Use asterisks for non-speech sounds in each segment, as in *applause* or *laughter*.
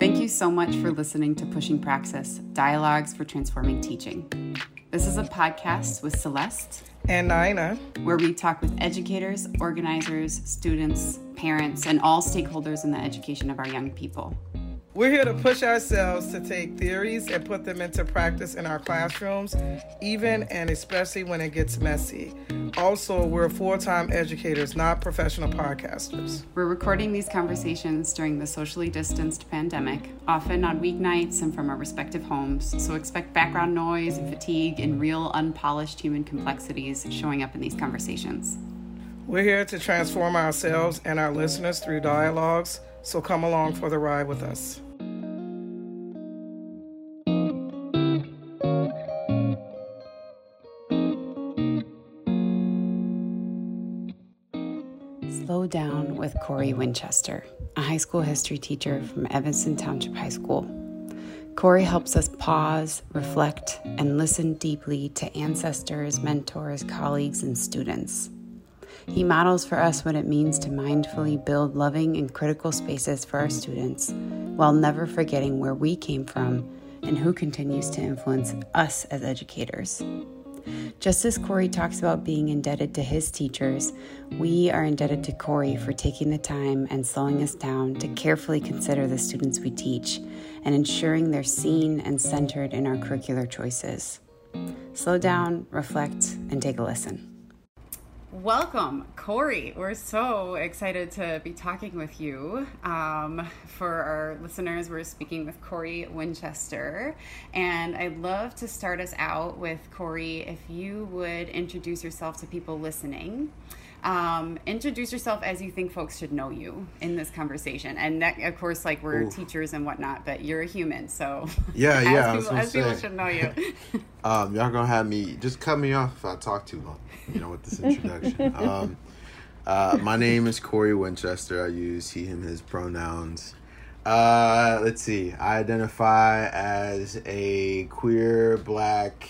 Thank you so much for listening to Pushing Praxis Dialogues for Transforming Teaching. This is a podcast with Celeste and Nina, where we talk with educators, organizers, students, parents, and all stakeholders in the education of our young people. We're here to push ourselves to take theories and put them into practice in our classrooms, even and especially when it gets messy. Also, we're full time educators, not professional podcasters. We're recording these conversations during the socially distanced pandemic, often on weeknights and from our respective homes, so expect background noise and fatigue and real unpolished human complexities showing up in these conversations. We're here to transform ourselves and our listeners through dialogues so come along for the ride with us. Down with Corey Winchester, a high school history teacher from Evanston Township High School. Corey helps us pause, reflect, and listen deeply to ancestors, mentors, colleagues, and students. He models for us what it means to mindfully build loving and critical spaces for our students while never forgetting where we came from and who continues to influence us as educators. Just as Corey talks about being indebted to his teachers, we are indebted to Corey for taking the time and slowing us down to carefully consider the students we teach and ensuring they're seen and centered in our curricular choices. Slow down, reflect, and take a listen. Welcome, Corey. We're so excited to be talking with you. Um, for our listeners, we're speaking with Corey Winchester. And I'd love to start us out with Corey, if you would introduce yourself to people listening. Um, introduce yourself as you think folks should know you in this conversation. And that, of course, like we're Ooh. teachers and whatnot, but you're a human. So, yeah, *laughs* yeah, people, as people should know you. *laughs* um, y'all gonna have me just cut me off if I talk too long you know, with this introduction. *laughs* um, uh, my name is Corey Winchester. I use he, him, his pronouns. Uh, let's see. I identify as a queer, black,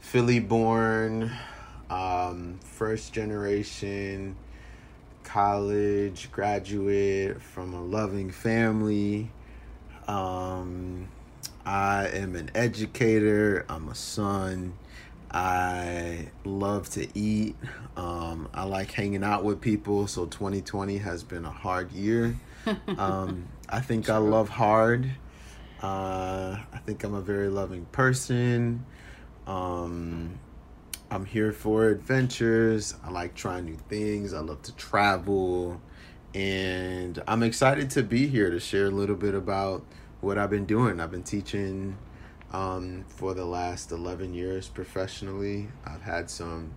Philly born, um, first generation college graduate from a loving family. Um, I am an educator. I'm a son. I love to eat. Um, I like hanging out with people. So 2020 has been a hard year. *laughs* Um, I think I love hard. Uh, I think I'm a very loving person. Um, I'm here for adventures. I like trying new things. I love to travel. And I'm excited to be here to share a little bit about what I've been doing. I've been teaching um, for the last 11 years professionally. I've had some,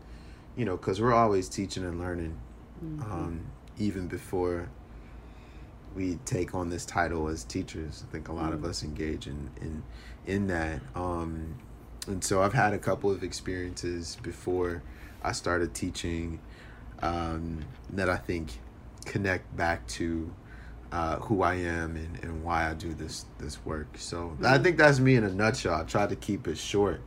you know, because we're always teaching and learning, mm-hmm. um, even before we take on this title as teachers. I think a lot mm-hmm. of us engage in, in, in that. Um, and so I've had a couple of experiences before I started teaching um, that I think connect back to uh, who I am and, and why I do this this work. So I think that's me in a nutshell. I tried to keep it short.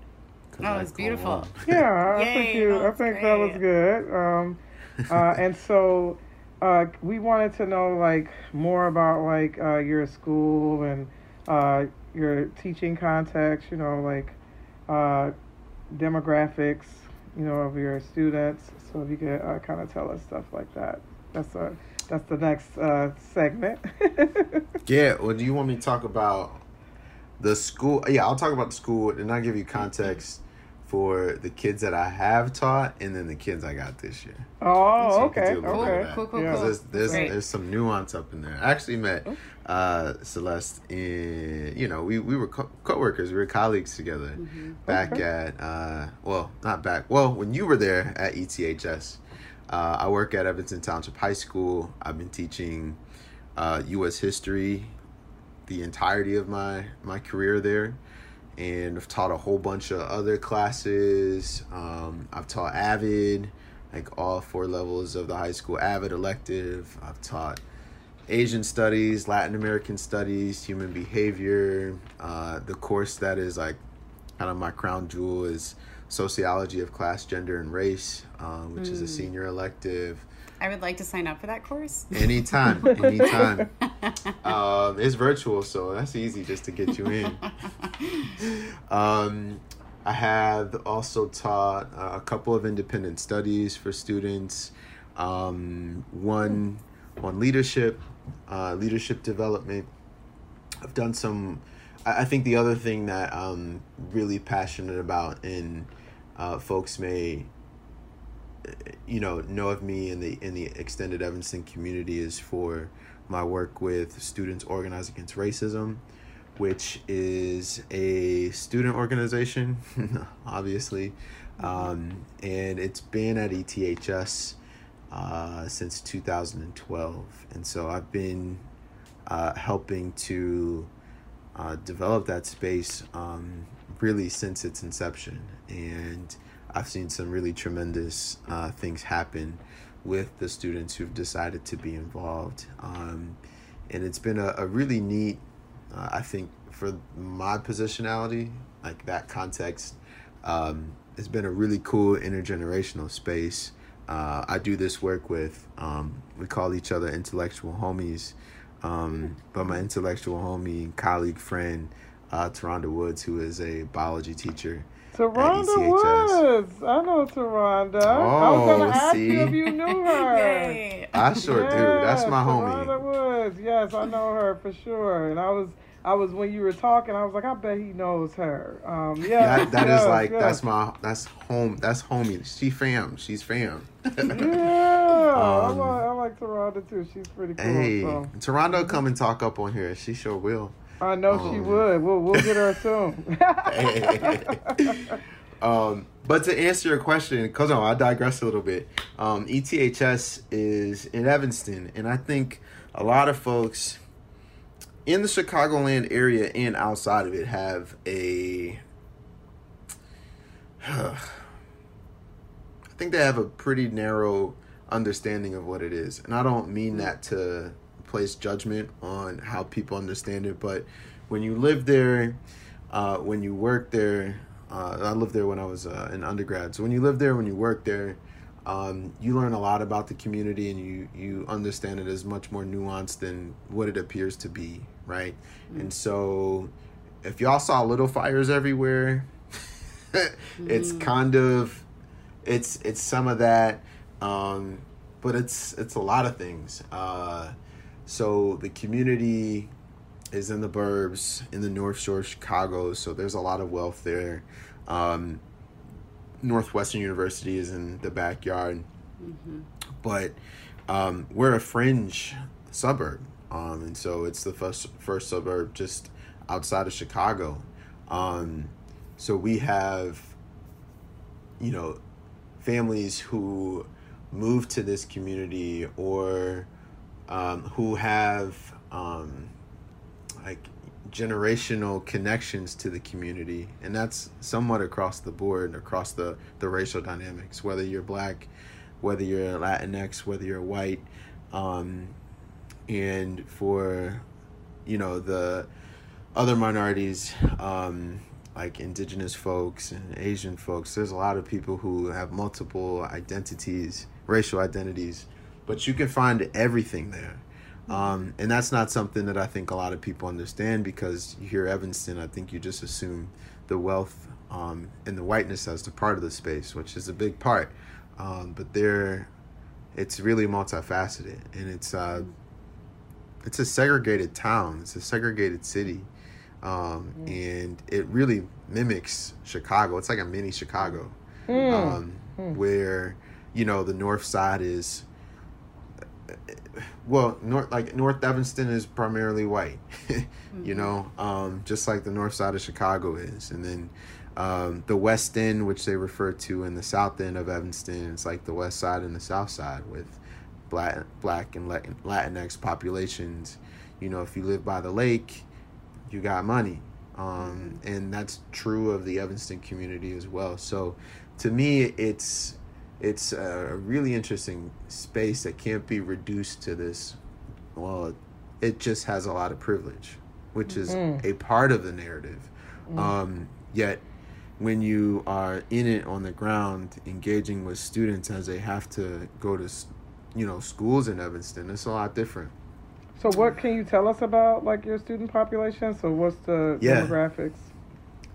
Oh, it's beautiful. *laughs* yeah, I think you. I think great. that was good. Um, uh, *laughs* and so uh, we wanted to know like more about like uh, your school and uh, your teaching context. You know, like uh, demographics. You know, of your students. So if you could kind of tell us stuff like that. That's a that's the next uh, segment. *laughs* yeah. Well, do you want me to talk about the school? Yeah, I'll talk about the school, and I'll give you context for the kids that I have taught, and then the kids I got this year. Oh, so okay, okay, cool, cool, yeah. cool. There's there's, there's, some nuance up in there. I actually met uh, Celeste in you know we we were co- workers we were colleagues together mm-hmm. back okay. at uh, well not back well when you were there at ETHS. Uh, I work at Evanston Township High School. I've been teaching uh, U.S. history the entirety of my my career there, and I've taught a whole bunch of other classes. Um, I've taught Avid, like all four levels of the high school Avid elective. I've taught Asian studies, Latin American studies, human behavior. Uh, the course that is like kind of my crown jewel is sociology of class, gender, and race, um, which mm. is a hmm. senior elective. I would like to sign up for that course. Anytime, anytime. *laughs* um, it's virtual, so that's easy just to get you in. *laughs* um, I have also taught a couple of independent studies for students. Um, one on leadership, uh, leadership development. I've done some. I think the other thing that I'm really passionate about, and uh, folks may, you know, know of me in the in the extended Evanston community, is for my work with Students Organized Against Racism, which is a student organization, *laughs* obviously, um, and it's been at ETHS uh, since 2012, and so I've been uh, helping to uh, develop that space um, really since its inception, and I've seen some really tremendous uh, things happen with the students who've decided to be involved, um, and it's been a, a really neat, uh, I think, for my positionality, like that context. Um, it's been a really cool intergenerational space. Uh, I do this work with, um, we call each other intellectual homies. Um, but my intellectual homie, colleague, friend, uh, Taronda Woods, who is a biology teacher. Taronda Woods. I know Taronda. Oh, I was going to ask you if you knew *laughs* her. Yay. I sure yes, do. That's my homie. Taronda Woods. Yes, I know her for sure. And I was I was when you were talking, I was like, I bet he knows her. Um, yeah, that, that yes, is like that's my that's home that's homie. She fam. She's fam. yeah, um, I, like, I like Taronda too. She's pretty cool. Hey, so. Taronda, come and talk up on here. She sure will. I know um, she would. We'll we'll get her soon. *laughs* um, but to answer your question, because oh, I digress a little bit. Um, ETHS is in Evanston, and I think a lot of folks in the Chicagoland area and outside of it have a *sighs* I think they have a pretty narrow understanding of what it is. And I don't mean that to place judgment on how people understand it, but when you live there, uh, when you work there, uh, I lived there when I was uh, an undergrad. So when you live there, when you work there, um, you learn a lot about the community and you you understand it as much more nuanced than what it appears to be right mm-hmm. and so if y'all saw little fires everywhere *laughs* it's mm-hmm. kind of it's it's some of that um, but it's it's a lot of things uh, so the community is in the burbs in the north shore of chicago so there's a lot of wealth there um, Northwestern University is in the backyard, mm-hmm. but um, we're a fringe suburb, um, and so it's the first first suburb just outside of Chicago. Um, so we have, you know, families who move to this community or um, who have um, like generational connections to the community and that's somewhat across the board across the the racial dynamics whether you're black whether you're latinx whether you're white um, and for you know the other minorities um, like indigenous folks and asian folks. There's a lot of people who have multiple identities racial identities but you can find everything there. Um, and that's not something that I think a lot of people understand because you hear Evanston, I think you just assume the wealth um, and the whiteness as the part of the space, which is a big part. Um, but there, it's really multifaceted, and it's uh, it's a segregated town. It's a segregated city, um, and it really mimics Chicago. It's like a mini Chicago, mm. Mm. where you know the north side is well, north like North Evanston is primarily white, mm-hmm. *laughs* you know, um, just like the north side of Chicago is, and then um, the West End, which they refer to in the South End of Evanston, it's like the West Side and the South Side with black, black and Latin, Latinx populations. You know, if you live by the lake, you got money, um, and that's true of the Evanston community as well. So, to me, it's it's a really interesting space that can't be reduced to this. Well, it just has a lot of privilege, which is mm. a part of the narrative. Mm. Um, yet, when you are in it on the ground, engaging with students as they have to go to, you know, schools in Evanston, it's a lot different. So what can you tell us about like your student population? So what's the Yeah. demographics?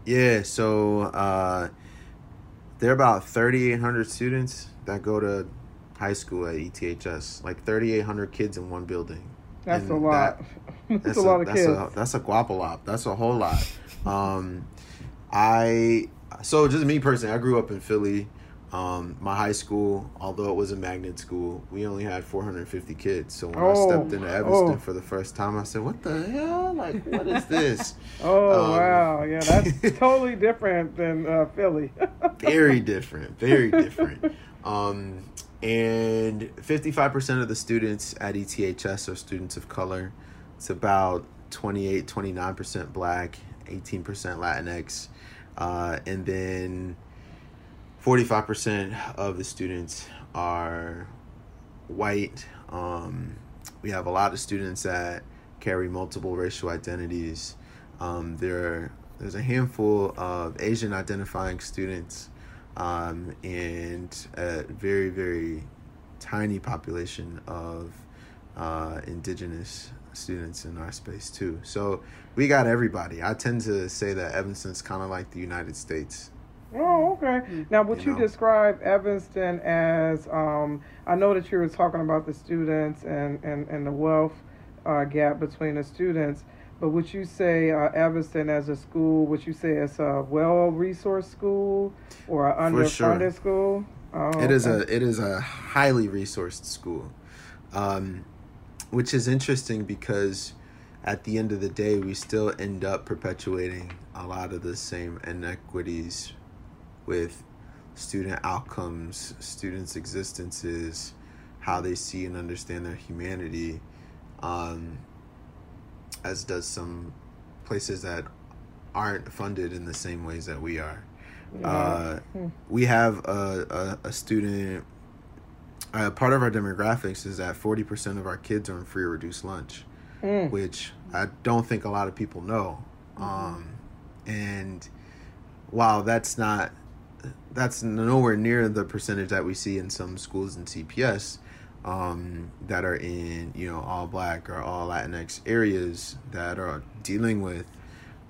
Yeah, so uh, there are about 3,800 students that go to high school at ETHS. Like 3,800 kids in one building. That's And a lot. that- *laughs* that's, a lot of that's kids. A, that's a guapalop. That's a whole lot. Um, I so just me personally, I grew up in Philly. Um, my high school, although it was a magnet school, we only had 450 kids. So when I Oh, stepped into Evanston oh. for the first time, I said, "What the hell? Like, what is this?" *laughs* oh Um, wow, yeah, that's *laughs* totally different than uh, Philly. *laughs* very different very different um, and 55% of the students at eths are students of color it's about 28 29% black 18% latinx uh, and then 45% of the students are white um, we have a lot of students that carry multiple racial identities um, there there's a handful of Asian identifying students um, and a very, very tiny population of uh, indigenous students in our space too. So we got everybody. I tend to say that Evanston's kind of like the United States. Oh, okay. Now, would You you, know. describe Evanston as? Um, I know that you were talking about the students and and and the wealth uh, gap between the students, but would you say uh, Evanston as a school? Would you say it's a well-resourced school or an For sure. underfunded school? Oh, It is a it is a highly resourced school, um, which is interesting because at the end of the day, we still end up perpetuating a lot of the same inequities with student outcomes, students' existences, how they see and understand their humanity, um, as does some places that aren't funded in the same ways that we are. Uh, Hmm. we have a, a, a student. Uh, part of our demographics is that forty percent of our kids are on free or reduced lunch, Mm. which I don't think a lot of people know. Um, and while that's not that's nowhere near the percentage that we see in some schools in CPS um, that are in you know all black or all Latinx areas that are dealing with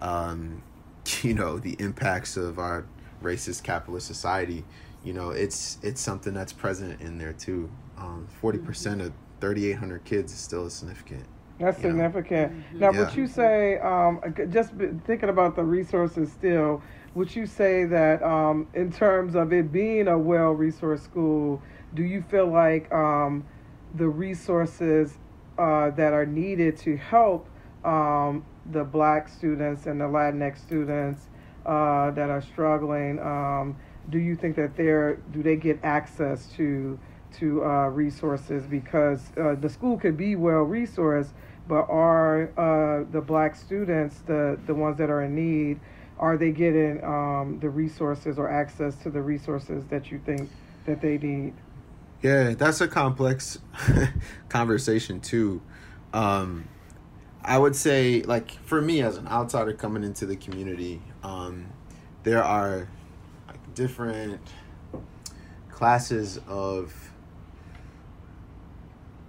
um, *laughs* you know the impacts of our racist capitalist society. You know, it's it's something that's present in there too. Um, Forty percent of thirty eight hundred kids is still significant. That's you know. significant. Now, would you say, um, just thinking about the resources still, would you say that um, in terms of it being a well resourced school, do you feel like um, the resources uh, that are needed to help um, the black students and the Latinx students uh, that are struggling, um, do you think that they're, do they get access to? to uh, resources because uh, the school could be well resourced, but are uh, the black students, the, the ones that are in need, are they getting um, the resources or access to the resources that you think that they need? Yeah, that's a complex *laughs* conversation too. Um, I would say, like for me as an outsider coming into the community, um, there are like different classes of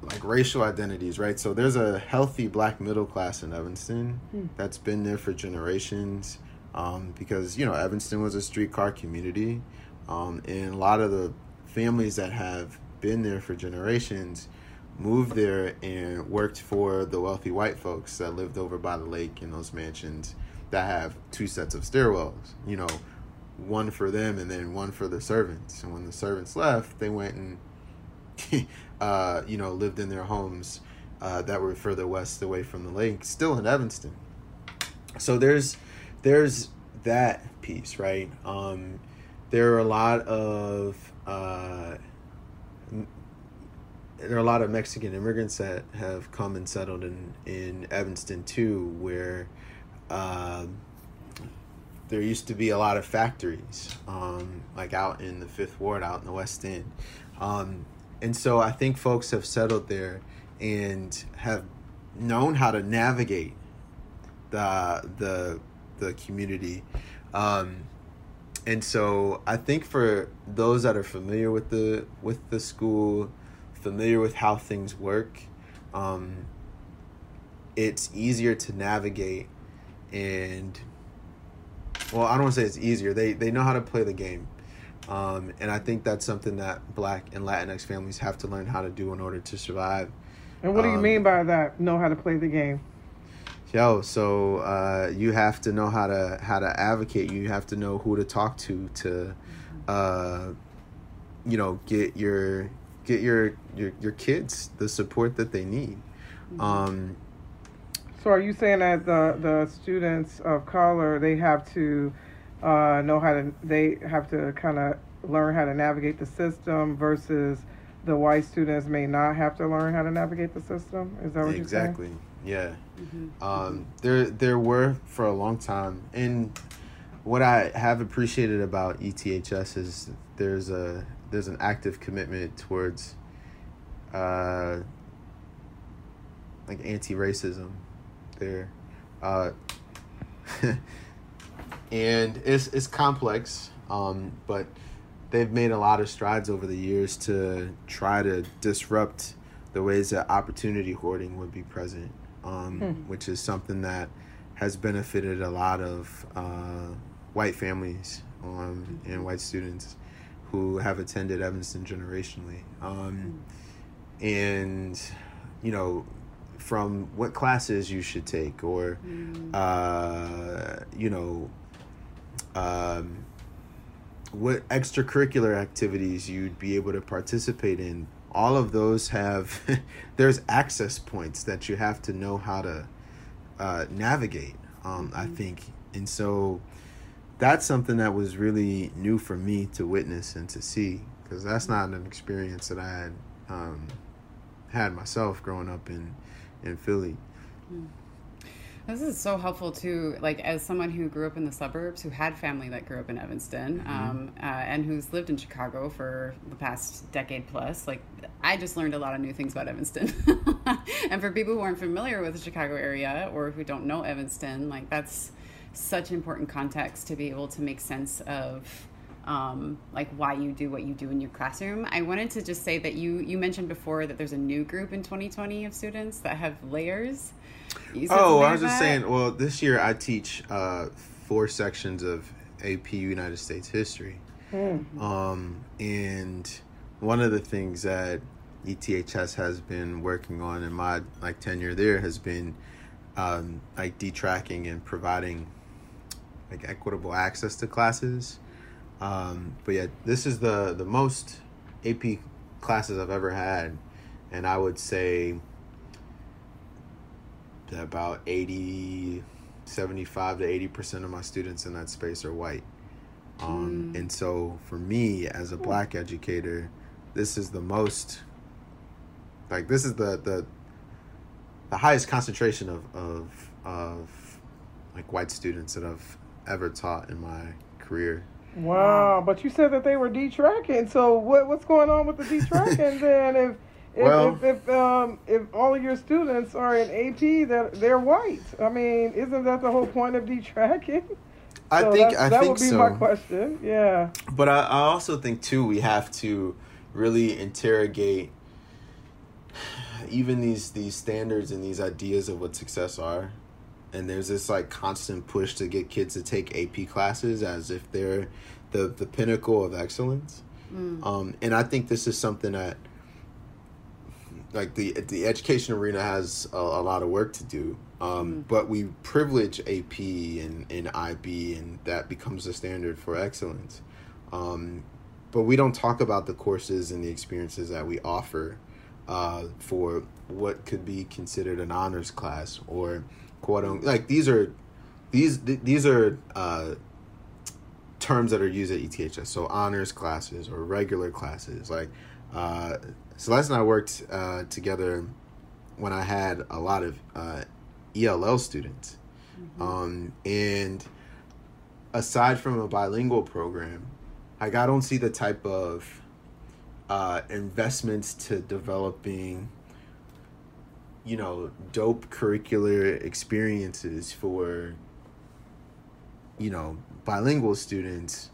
like racial identities, right? So there's a healthy black middle class in Evanston Hmm. that's been there for generations. Um, because you know Evanston was a streetcar community, um, and a lot of the families that have been there for generations moved there and worked for the wealthy white folks that lived over by the lake in those mansions that have two sets of stairwells. You know, one for them and then one for the servants. And when the servants left, they went and *laughs* uh, you know, lived in their homes uh, that were further west away from the lake, still in Evanston. So there's there's that piece, right? Um, there are a lot of uh, there are a lot of Mexican immigrants that have come and settled in in Evanston too, where um, there used to be a lot of factories, um, like out in the Fifth Ward, out in the West End. Um, and so I think folks have settled there and have known how to navigate the the the community. Um, and so I think for those that are familiar with the with the school, familiar with how things work, um, it's easier to navigate and well i don't want to say it's easier. They they know how to play the game. Um, and i think that's something that black and latinx families have to learn how to do in order to survive. And what do you um, mean by that know how to play the game yo so uh, you have to know how to how to advocate. You have to know who to talk to to uh, you know get your get your your your kids the support that they need. Mm-hmm. um, so are you saying that the the students of color they have to uh, know how to they have to kind of learn how to navigate the system versus the white students may not have to learn how to navigate the system? Is that what exactly. you're yeah. Mm-hmm. um, there there were for a long time. And what i have appreciated about eths is there's a there's an active commitment towards uh, like anti-racism there. Uh, *laughs* and it's it's complex um, but they've made a lot of strides over the years to try to disrupt the ways that opportunity hoarding would be present um, Hmm. which is something that has benefited a lot of uh, white families um, and white students who have attended Evanston generationally. Um, and, you know, from what classes you should take or, uh, you know, um, what extracurricular activities you'd be able to participate in. All of those have, *laughs* there's access points that you have to know how to uh, navigate, um, I think. And so that's something that was really new for me to witness and to see because that's not an experience that I had um, had myself growing up in, in Philly. This is so helpful too. Like as someone who grew up in the suburbs, who had family that grew up in Evanston, um, uh, and who's lived in Chicago for the past decade plus. Like I just learned a lot of new things about Evanston. *laughs* and for people who aren't familiar with the Chicago area or who don't know Evanston, like that's such important context to be able to make sense of um, like why you do what you do in your classroom. I wanted to just say that you you mentioned before that there's a new group in 2020 of students that have layers. Oh, I was just saying. Well, this year I teach uh, four sections of AP United States history, um, and one of the things that ETHS has been working on in my like tenure there has been um, like detracking and providing like equitable access to classes. Um, but yeah, this is the the most AP classes I've ever had, and I would say about 80 75 to 80 percent of my students in that space are white um, and so for me as a black educator this is the most like this is the the the highest concentration of of of like white students that I've ever taught in my career Wow, but you said that they were detracking. So what what's going on with the *laughs* detracking then? If if, Well- if if um if all of your students are in AP, that they're white. I mean, isn't that the whole point of detracking? I So think that, I that think would be so my question. Yeah. But I, I also think too we have to really interrogate even these these standards and these ideas of what success are. And there's this like constant push to get kids to take AP classes as if they're the the pinnacle of excellence. Um, and I think this is something that like the the education arena has a, a lot of work to do. Um, But we privilege AP and, and IB, and that becomes the standard for excellence. Um, but we don't talk about the courses and the experiences that we offer uh, for what could be considered an honors class or quote unquote like these are these th- these are uh, terms that are used at ETHS. So honors classes or regular classes. Like uh, Celeste and I worked uh, together when I had a lot of uh, ELL students, um, and aside from a bilingual program, like I don't see the type of uh, investments to developing you know dope curricular experiences for you know bilingual students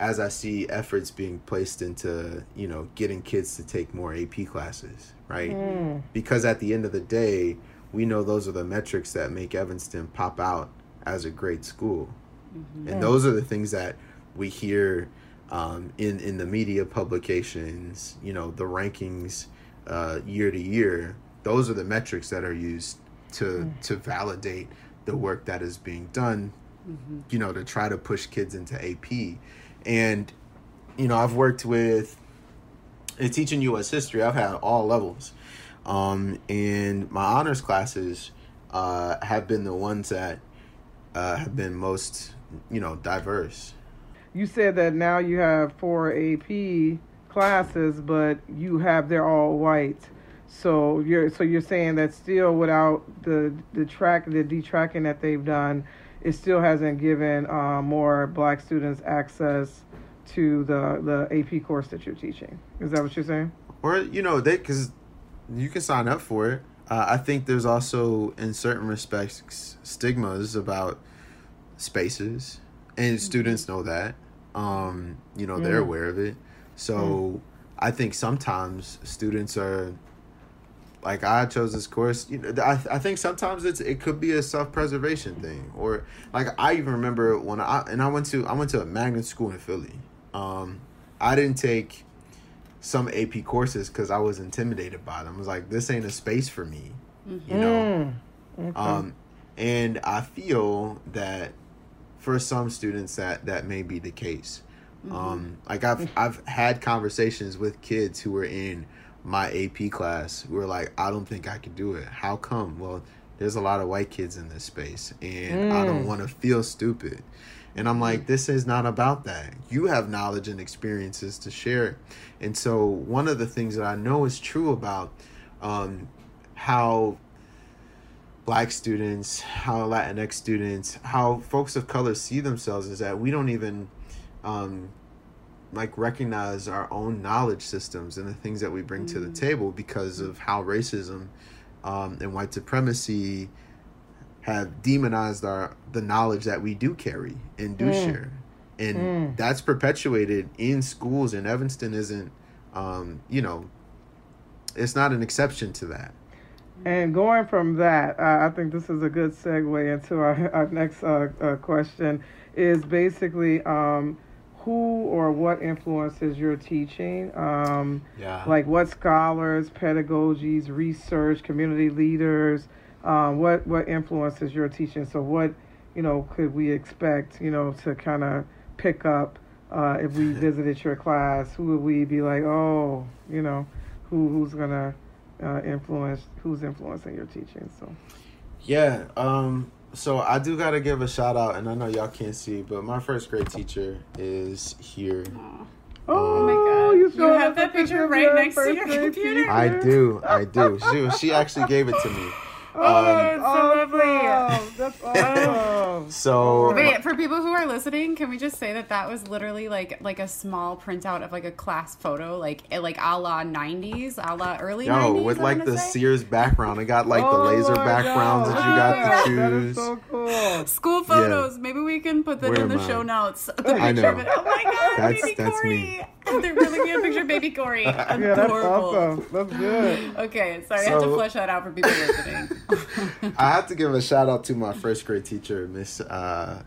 as i see efforts being placed into you know getting kids to take more ap classes right Mm. because at the end of the day we know those are the metrics that make Evanston pop out as a great school. Mm-hmm. And those are the things that we hear um, in in the media publications, you know, the rankings uh, year to year. Those are the metrics that are used to mm. to validate the work that is being done. Mm-hmm. You know, to try to push kids into AP, and you know, I've worked with in teaching U.S. history. I've had all levels, um, and my honors classes uh, have been the ones that uh, have been most, you know, diverse you said that now you have four AP classes, but you have they're all white. So you're so you're saying that still without the the track the detracking that they've done, it still hasn't given uh, more black students access to the the AP course that you're teaching. Is that what you're saying? Or you know they because you can sign up for it. Uh, I think there's also in certain respects stigmas about spaces and mm-hmm. students know that. Um, you know, they're aware of it. So mm. I think sometimes students are like I chose this course. You know, I I think sometimes it's it could be a self preservation thing, or like I even remember when I and I went to I went to a magnet school in Philly. Um, I didn't take some AP courses because I was intimidated by them. I was like, this ain't a space for me, mm-hmm. you know. Mm. Okay. Um, and I feel that for some students that that may be the case. Mm-hmm. Um, like I've I've had conversations with kids who were in my AP class were like, I don't think I could do it. How come? Well, there's a lot of white kids in this space, and mm. I don't mm. want to feel stupid. And I'm like, this is not about that. You have knowledge and experiences to share. And so, one of the things that I know is true about um, how black students, how Latinx students, how folks of color see themselves is that we don't even um, like recognize our own knowledge systems and the things that we bring mm. to the mm. table because of how racism um, and white supremacy have demonized our the knowledge that we do carry and do mm. share and mm. that's perpetuated in schools and evanston isn't um, you know it's not an exception to that and going from that, uh, I think this is a good segue into our, our next uh, uh, question is basically um, who or what influences your teaching? Um, yeah. Like what scholars, pedagogies, research, community leaders, um, what, what influences your teaching? So what, you know, could we expect, you know, to kind of pick up uh, if we *laughs* visited your class? Who would we be like, oh, you know, who, who's going to uh, influence who's influencing your teaching so yeah um so i do gotta give a shout out and i know y'all can't see but my first grade teacher is here Oh, oh my god! You, you have that picture right next to your computer. I do, I do. *laughs* She she actually gave it to me. Oh, um, that's so lovely. That's *laughs* awesome. so wait, for people who are listening, can we just say that that was literally like like a small printout of like a class photo, like eh, like a la '90s, a la early Yo, 90s, with like the say? Sears background. I got like oh the laser backgrounds God. that you got to choose. so cool. *laughs* School photos. Yeah. Maybe we can put them Where in the show notes. *laughs* The I know. Oh my God, that's, baby that's Corey. *laughs* me. They're really good picture baby Corey. Adorable. Yeah, that's awesome. That's good. Okay, sorry, so, I had to flesh that out for people listening. I have to give a shout out to my first grade teacher, Miss. Uh,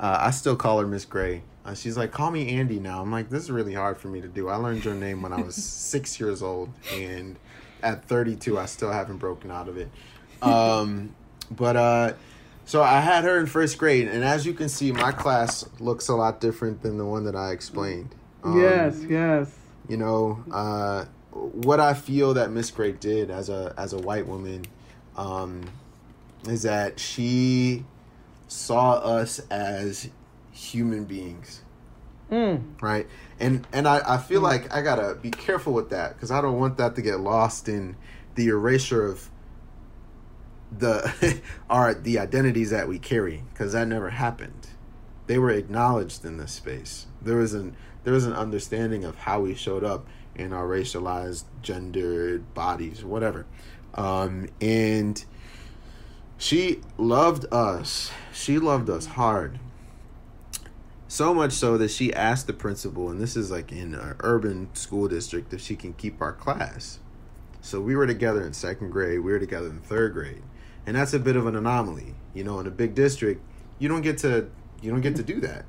uh, I still call her Miss Gray. Uh, she's like, call me Andy now. I'm like, this is really hard for me to do. I learned your name when I was six years old, and at 32, I still haven't broken out of it. Um, but uh, so I had her in first grade, and as you can see, my class looks a lot different than the one that I explained. Um, yes, yes. You know, uh, what I feel that Miss Gray did as a as a white woman um, is that she saw us as human beings. Mm. Right? And and I, I feel mm. like I gotta be careful with that because I don't want that to get lost in the erasure of the *laughs* our the identities that we carry because that never happened. They were acknowledged in this space. There was an there was an understanding of how we showed up in our racialized, gendered bodies, whatever. Um, and she loved us. She loved us hard. So much so that she asked the principal, and this is like in an urban school district, if she can keep our class. So we were together in second grade, we were together in third grade. And that's a bit of an anomaly. You know, in a big district, you don't get to you don't get to do that.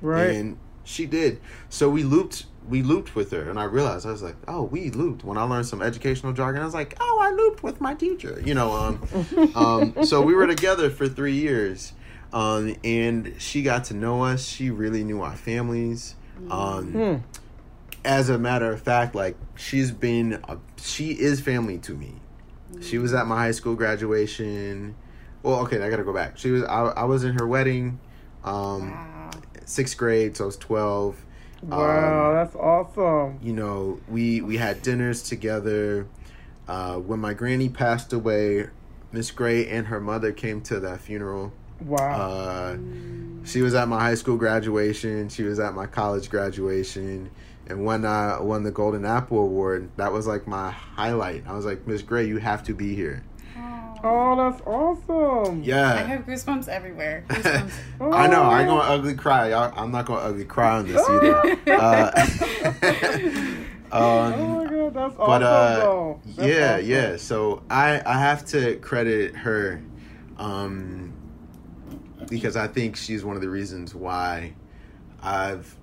Right. And she did. So we looped we looped with her and I realized I was like, oh, we looped. When I learned some educational jargon, I was like, oh, I looped with my teacher. You know, um, *laughs* um so we were together for three years. Um, and she got to know us. She really knew our families. Um, Hmm. as a matter of fact, like she's been, a, she is family to me. She was at my high school graduation. Well, okay, I gotta go back. She was, I, I was in her wedding, um, Wow. sixth grade, so I was twelve. Wow, Um, that's awesome. you know, we we had dinners together. Uh, when my granny passed away, Miss Gray and her mother came to that funeral. Wow. Uh, she was at my high school graduation. She was at my college graduation. And when I won the Golden Apple Award, that was like my highlight. I was like, Miss Gray, you have to be here. oh, that's awesome. Yeah, I have goosebumps everywhere. *laughs* Goosebumps. Oh, I know. I man. going to ugly cry. Y'all, I'm not going to ugly cry on this either. *laughs* Uh, *laughs* Oh um, my god, that's awesome but uh. That's yeah awesome. yeah so i i have to credit her um because i think she's one of the reasons why i've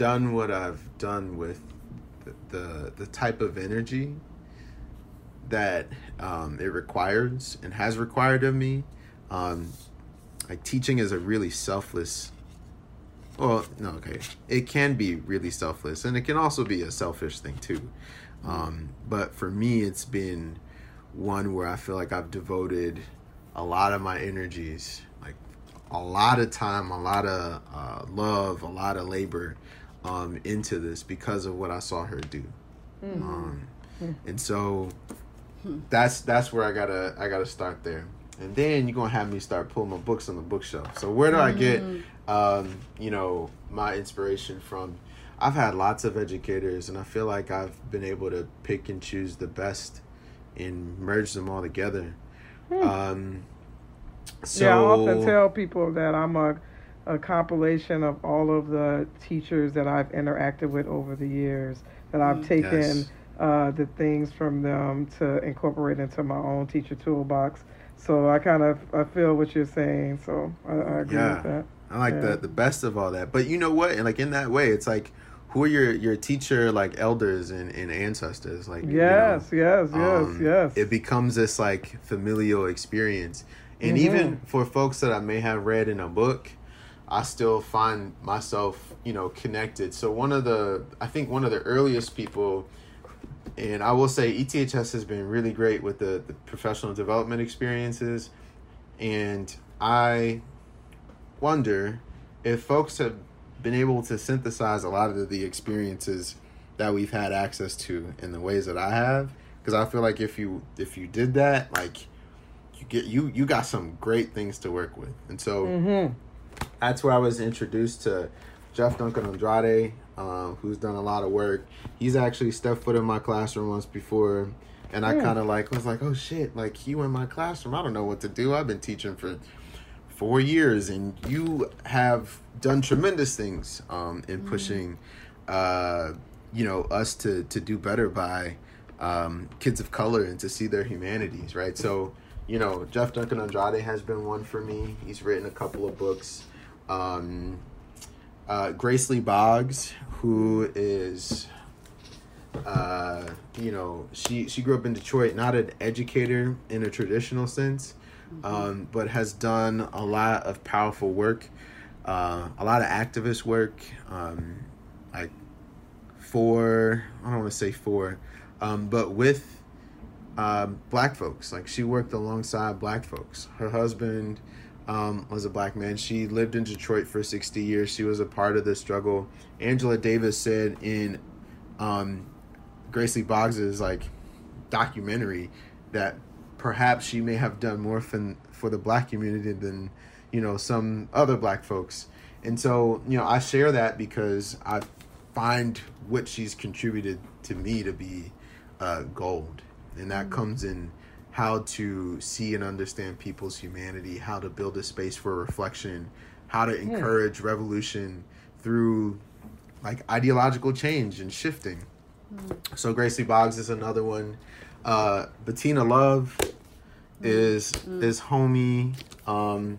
done what i've done with the the, the type of energy that um it requires and has required of me. Um like teaching is a really selfless well no okay. It can be really selfless and it can also be a selfish thing too. Um, but for me it's been one where i feel like i've devoted a lot of my energies like a lot of time a lot of uh, love a lot of labor um, into this because of what i saw her do. Um, and so that's that's where i gotta i gotta start there. And then you're gonna have me start pulling my books on the bookshelf. So where do i get um, you know my inspiration from? I've had lots of educators and i feel like i've been able to pick and choose the best and merge them all together. Um, so yeah, I often tell people that I'm a, a compilation of all of the teachers that I've interacted with over the years, that I've taken Yes. uh, the things from them to incorporate into my own teacher toolbox. So I kind of I feel what you're saying. So I, I agree Yeah. with that. I like Yeah. the the best of all that. But you know what? And like in that way, it's like who are your your teacher like elders and, and ancestors? Like you know, Yes, yes, yes, um, yes. It becomes this like familial experience. And Mhm. even for folks that I may have read in a book, I still find myself, you know, connected. So one of the I think one of the earliest people and I will say ETHS has been really great with the, the professional development experiences. And I wonder if folks have been able to synthesize a lot of the experiences that we've had access to in the ways that I have. Because I feel like if you if you did that, like you get you you got some great things to work with. And so mm-hmm. That's where I was introduced to Jeff Duncan Andrade, um, who's done a lot of work. He's actually stepped foot in my classroom once before, and I Hmm. kind of like was like, oh shit, like you in my classroom. I don't know what to do. I've been teaching for four years, and you have done tremendous things um, in pushing, uh, you know, us to to do better by um, kids of color and to see their humanities, right? So, you know, Jeff Duncan Andrade has been one for me. He's written a couple of books. Um, uh, Grace Lee Boggs, who is, uh, you know, she she grew up in Detroit, not an educator in a traditional sense, um, but has done a lot of powerful work, uh, a lot of activist work, um, like for I don't want to say for, um, but with um, black folks. Like she worked alongside black folks. Her husband um, was a black man. She lived in Detroit for 60 years. She was a part of the struggle. Angela Davis said in um, Grace Boggs's like documentary that perhaps she may have done more for, for the black community than you know some other black folks. And so you know I share that because I find what she's contributed to me to be uh, gold, and that comes in how to see and understand people's humanity, how to build a space for reflection, how to encourage revolution through like ideological change and shifting. So Gracie Boggs is another one. Uh, Bettina Love is mm. is homie. Um,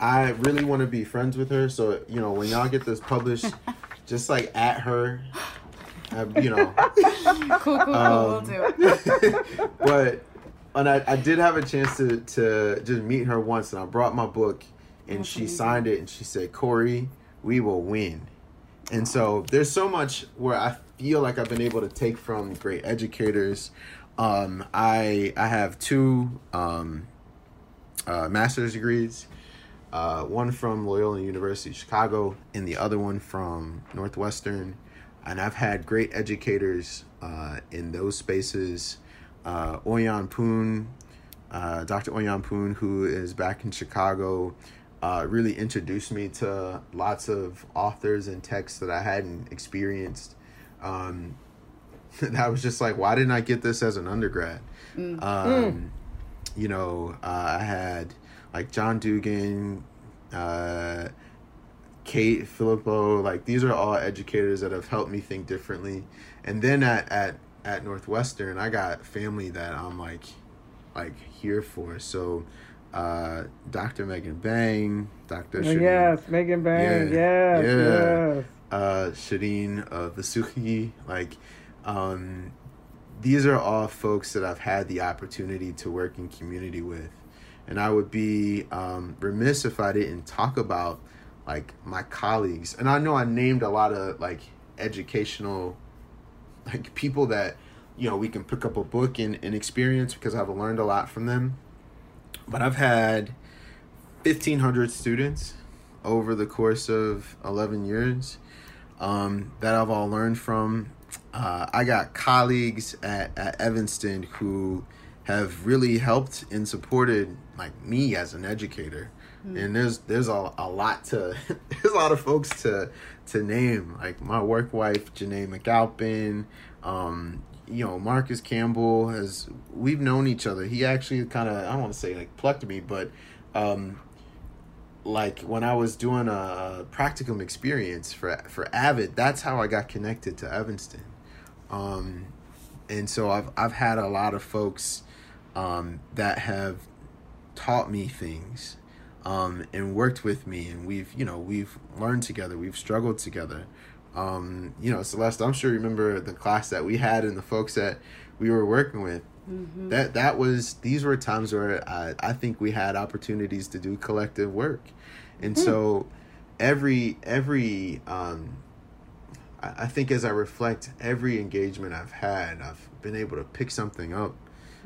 I really want to be friends with her. So you know, when y'all get this published, *laughs* just like at her, uh, you know. *laughs* cool, cool, um, cool. We'll do. *laughs* but and I, I did have a chance to to just meet her once, and I brought my book, and she signed it, and she said, "Corey, we will win." And so there's so much where I feel like I've been able to take from great educators. Um, I I have two um, uh, master's degrees, uh, one from Loyola University Chicago, and the other one from Northwestern. And I've had great educators uh, in those spaces. Uh, OiYan Poon, uh, Dr. OiYan Poon, who is back in Chicago, uh, really introduced me to lots of authors and texts that I hadn't experienced. Um, *laughs* that was just like, why didn't I get this as an undergrad? Mm. Um, mm. You know, uh, I had like John Dugan, uh, Kate Filippo, like these are all educators that have helped me think differently. And then at, at, at Northwestern, I got family that I'm like, like here for. So, uh, Dr. Megan Bang, Dr. Oh, yes, Megan Bang, yeah, yes, yeah. yes. Uh, Shireen uh, Vossoughi, like, um, these are all folks that I've had the opportunity to work in community with. And I would be um, remiss if I didn't talk about like my colleagues. And I know I named a lot of like educational like people that you know we can pick up a book and, and experience because I've learned a lot from them but I've had 1,500 students over the course of 11 years um, that I've all learned from. Uh, I got colleagues at, at Evanston who have really helped and supported like me as an educator. Mm-hmm. And there's there's a, a lot to *laughs* there's a lot of folks to to name like my work wife Janae McAlpin, um, you know, Marcus Campbell has we've known each other. He actually kind of I don't want to say like plucked me, but um, like when I was doing a practicum experience for for Avid, that's how I got connected to Evanston. Um, and so I've I've had a lot of folks um, that have taught me things um, and worked with me, and we've you know we've learned together, we've struggled together um, you know, Celeste, I'm sure you remember the class that we had and the folks that we were working with. Mm-hmm. That that was these were times where I, I think we had opportunities to do collective work, and mm. so every every um, I, I think as I reflect every engagement I've had, I've been able to pick something up,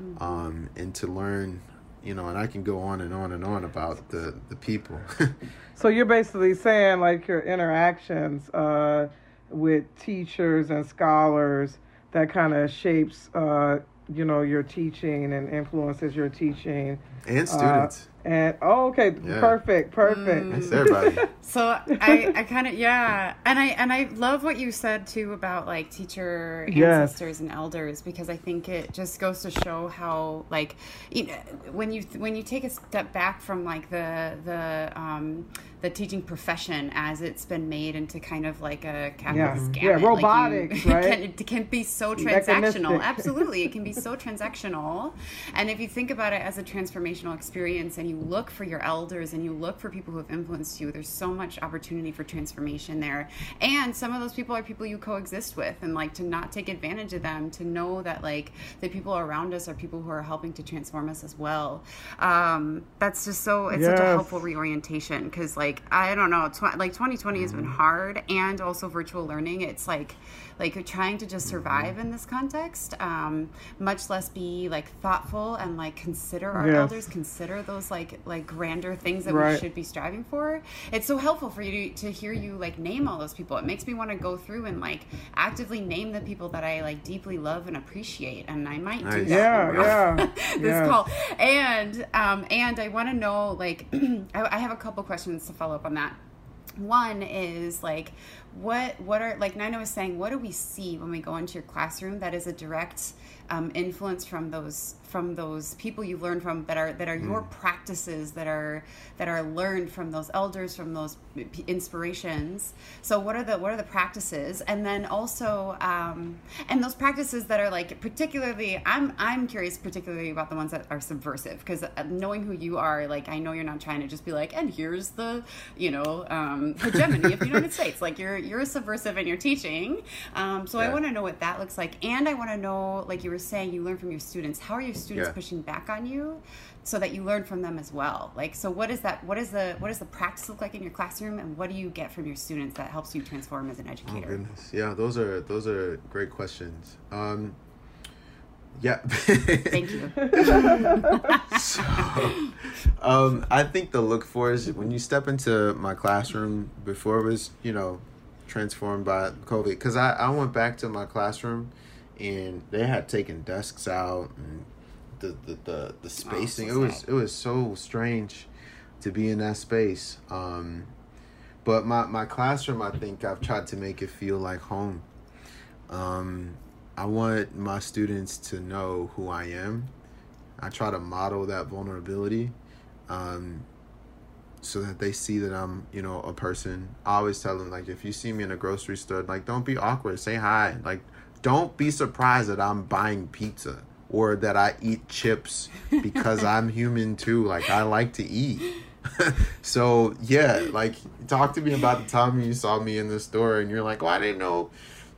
mm-hmm. um, and to learn you know, and I can go on and on and on about the the people. *laughs* so you're basically saying like your interactions uh, with teachers and scholars that kind of shapes, uh, you know, your teaching and influences your teaching and students. Uh, and oh, okay, yeah. perfect, perfect. Mm. Thanks everybody. *laughs* so I, I kind of yeah, and I and I love what you said too about like teacher ancestors yes. and elders because I think it just goes to show how like you know, when you when you take a step back from like the the um, the teaching profession as it's been made into kind of like a capitalist yeah. Yeah, robotics, like you, *laughs* right? Can, it can be so transactional. *laughs* Absolutely, it can be so transactional. And if you think about it as a transformational experience, and you look for your elders and you look for people who have influenced you, there's so much opportunity for transformation there. And some of those people are people you coexist with, and like to not take advantage of them, to know that like the people around us are people who are helping to transform us as well. Um, that's just so it's yes. such a helpful reorientation because like like I don't know, tw- like 2020 has been mm-hmm. hard, and also virtual learning. It's like like you're trying to just survive in this context um, much less be like thoughtful and like consider our yes. elders consider those like like grander things that right. we should be striving for it's so helpful for you to, to hear you like name all those people it makes me want to go through and like actively name the people that i like deeply love and appreciate and i might nice. do that yeah yeah *laughs* this yeah. call and um and i want to know like *clears throat* I, I have a couple questions to follow up on that one is like what what are like Nina was saying what do we see when we go into your classroom that is a direct um, influence from those from those people you've learned from that are that are your practices that are that are learned from those elders from those p- inspirations. So what are the what are the practices? And then also um, and those practices that are like particularly i'm i'm curious particularly about the ones that are subversive because knowing who you are like i know you're not trying to just be like and here's the you know um, hegemony of the united *laughs* states. Like you're you're subversive in your teaching. Um, so i want to know what that looks like. And i want to know like you were saying you learn from your students. How are your students Yeah. pushing back on you so that you learn from them as well like so what is that what is the what does the practice look like in your classroom and what do you get from your students that helps you transform as an Oh educator goodness, yeah, those are those are great questions. Um, yeah. thank you *laughs* *laughs* so, um, I think the look for is when you step into my classroom before it was, you know, transformed by COVID. Because I, I went back to my classroom and they had taken desks out and the the, the, the spacing. so it was it was so strange to be in that space. Um, but my, my classroom, I think I've tried to make it feel like home. Um, I want my students to know who I am. I try to model that vulnerability um, so that they see that I'm, you know, a person. I always tell them, like, if you see me in a grocery store, like, don't be awkward. Say hi. Like, don't be surprised that I'm buying pizza or that I eat chips because I'm human too. Like, I like to eat. *laughs* so, yeah, like, talk to me about the time you saw me in the store and you're like, oh, I didn't know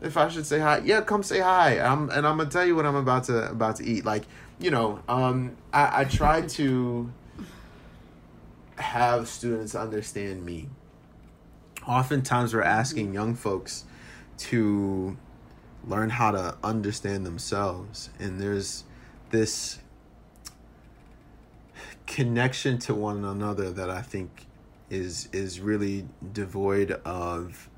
if I should say hi, yeah, come say hi. I'm and I'm gonna tell you what I'm about to about to eat. Like, you know, um, I, I try to have students understand me. Oftentimes, we're asking young folks to learn how to understand themselves, and there's this connection to one another that I think is is really devoid of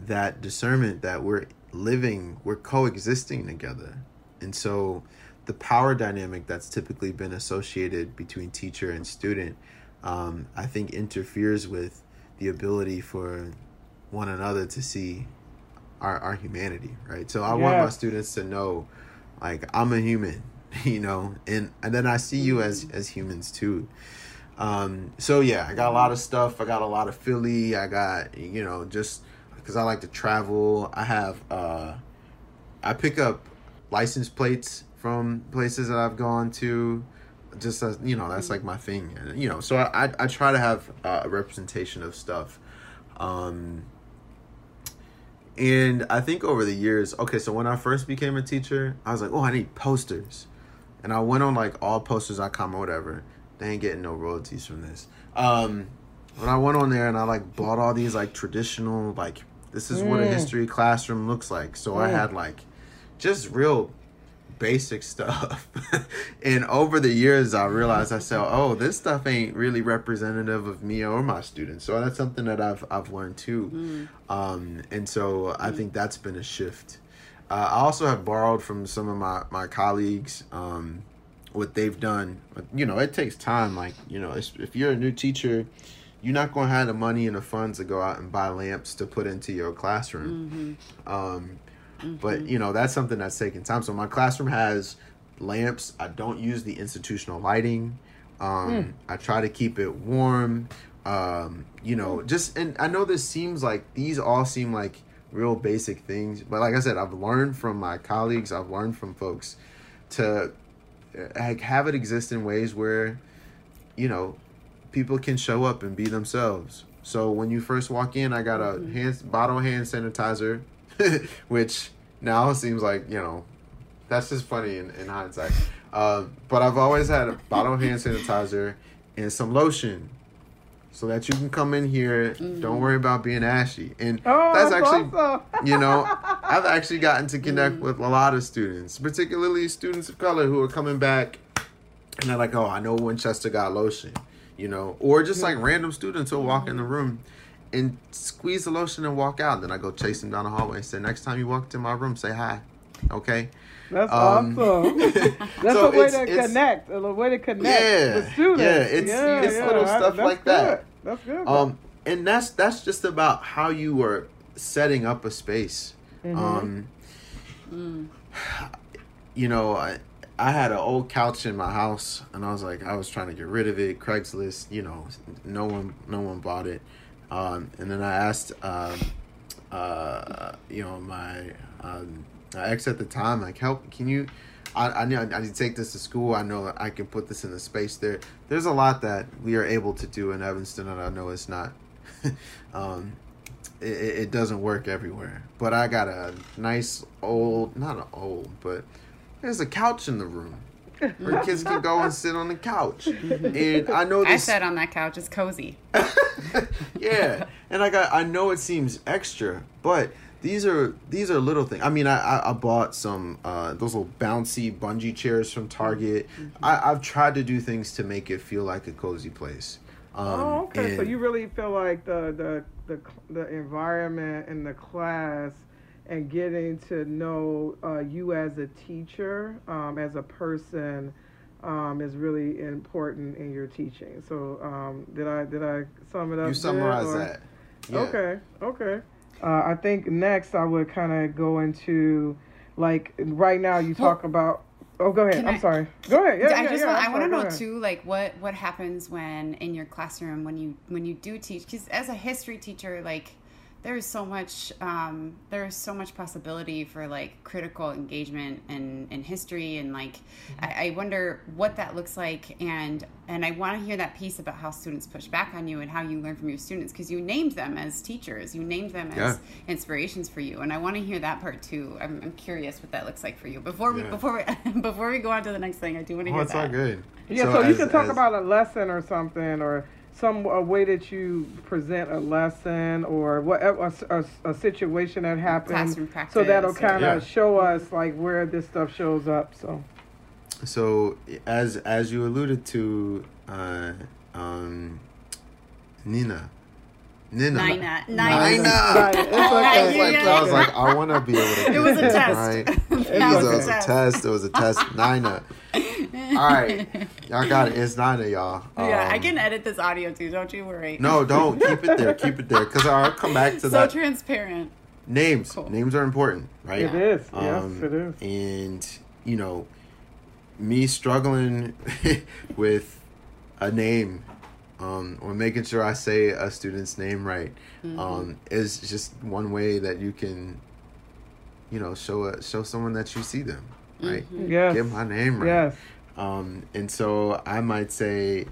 that discernment that we're living, we're coexisting together. And so the power dynamic that's typically been associated between teacher and student, um, I think interferes with the ability for one another to see our, our humanity, right? So I want my students to know like I'm a human, *laughs* you know, and, and then I see you as as humans too. Um, so yeah, I got a lot of stuff. I got a lot of Philly. I got you know just because I like to travel. I have uh, I pick up license plates from places that I've gone to. Just as you know, that's like my thing, and you know, so I I, I try to have uh, a representation of stuff. Um, and I think over the years, okay, so when I first became a teacher, I was like, oh, I need posters. And I went on like all posters.com or whatever. They ain't getting no royalties from this. Um, when I went on there and I like bought all these like traditional, like, this is what a Mm. history classroom looks like. So I Mm. had like just real basic stuff. *laughs* and over the years, I realized I said, oh, this stuff ain't really representative of me or my students. So that's something that I've I've learned too. Um, and so I think that's been a shift. Uh, I also have borrowed from some of my my colleagues. Um, what they've done, you know, it takes time. Like, you know, if if you're a new teacher, you're not going to have the money and the funds to go out and buy lamps to put into your classroom. Um, But you know that's something that's taking time. So my classroom has lamps. I don't use the institutional lighting. Um, I try to keep it warm. Um, you know, just and I know this seems like these all seem like real basic things, but like I said, I've learned from my colleagues. I've learned from folks to uh, like have it exist in ways where you know people can show up and be themselves. So when you first walk in, I got a hand bottle hand sanitizer, *laughs* which now seems like you know that's just funny in, in hindsight. Uh, but I've always had a bottle of hand sanitizer and some lotion. So that you can come in here, don't worry about being ashy, and Oh, that's that's actually, awesome. you know, *laughs* I've actually gotten to connect with a lot of students, particularly students of color who are coming back and they're like, "Oh, I know Winchester got lotion," you know, or just like random students who walk in the room and squeeze the lotion and walk out. Then I go chase him down the hallway and say, "Next time you walk to my room, say hi." Okay. That's Um, awesome. *laughs* That's so a way to connect. A way to connect Yeah, with students. yeah, it's- it's little stuff like that. That's good. Um, and that's that's just about how you were setting up a space. Mhm. Um, *sighs* you know, I, I had an old couch in my house, and I was like, I was trying to get rid of it. Craigslist, you know, no one, no one bought it. Um, and then I asked, um, uh, you know, my um, ex at the time, like, help, can you? I I need, I need to take this to school. I know I can put this in the space there. There's a lot that we are able to do in Evanston, and I know it's not. *laughs* um, it, it doesn't work everywhere. But I got a nice old, not an old, but there's a couch in the room. Where kids can go and sit on the couch, and I know *laughs* I sat on that couch. It's cozy. *laughs* yeah, and I got I know it seems extra, but these are these are little things. I mean, I I, I bought some uh, those little bouncy bungee chairs from Target. Mm-hmm. I, I've tried to do things to make it feel like a cozy place. Um, oh, okay. so you really feel like the the the the environment and the class and getting to know uh, you as a teacher, um, as a person, um, is really important in your teaching. So um, did I did I sum it up? You summarize that. Yeah. Okay. Okay. Uh, I think next I would kind of go into like right now you talk well, about. Oh, go ahead. I'm I, sorry. Go ahead. Yeah, I yeah, just yeah, want, I want to know ahead. too, like what what happens when in your classroom when you when you do teach? Because as a history teacher, like there's so much um, there's so much possibility for like critical engagement and in history and like mm-hmm. I, I, wonder what that looks like. And and I want to hear that piece about how students push back on you and how you learn from your students because you named them as teachers. You named them as yeah. inspirations for you. And I want to hear that part too. I'm, I'm curious what that looks like for you. Before we before we *laughs* before we go on to the next thing I do want to oh, hear it's that. all good. Yeah so, so as, you can talk as, about a lesson or something or some a way that you present a lesson or whatever a, a, a situation that happened so that'll kind of yeah. show us like where this stuff shows up so so as as you alluded to uh, um, nina Nina. Nina. Nina. Nina. I, was like, I was like, I want to be able to. It was a test. Right? *laughs* it was, a, test. It was a test. *laughs* Nina. All right, y'all got it. It's Nina, y'all. Um, yeah, I um, can edit this audio too. Don't you worry. No, don't keep it there. Keep it there because I'll come back to so that. So transparent. Names. Cool. Names are important, right? It is. Um, yes, it is. And you know, me struggling *laughs* with a name um, or making sure I say a student's name right mm-hmm. um, is just one way that you can, you know, show a, show someone that you see them, right? Mm-hmm. Yes. Get my name right. Yes. Um, and so I might say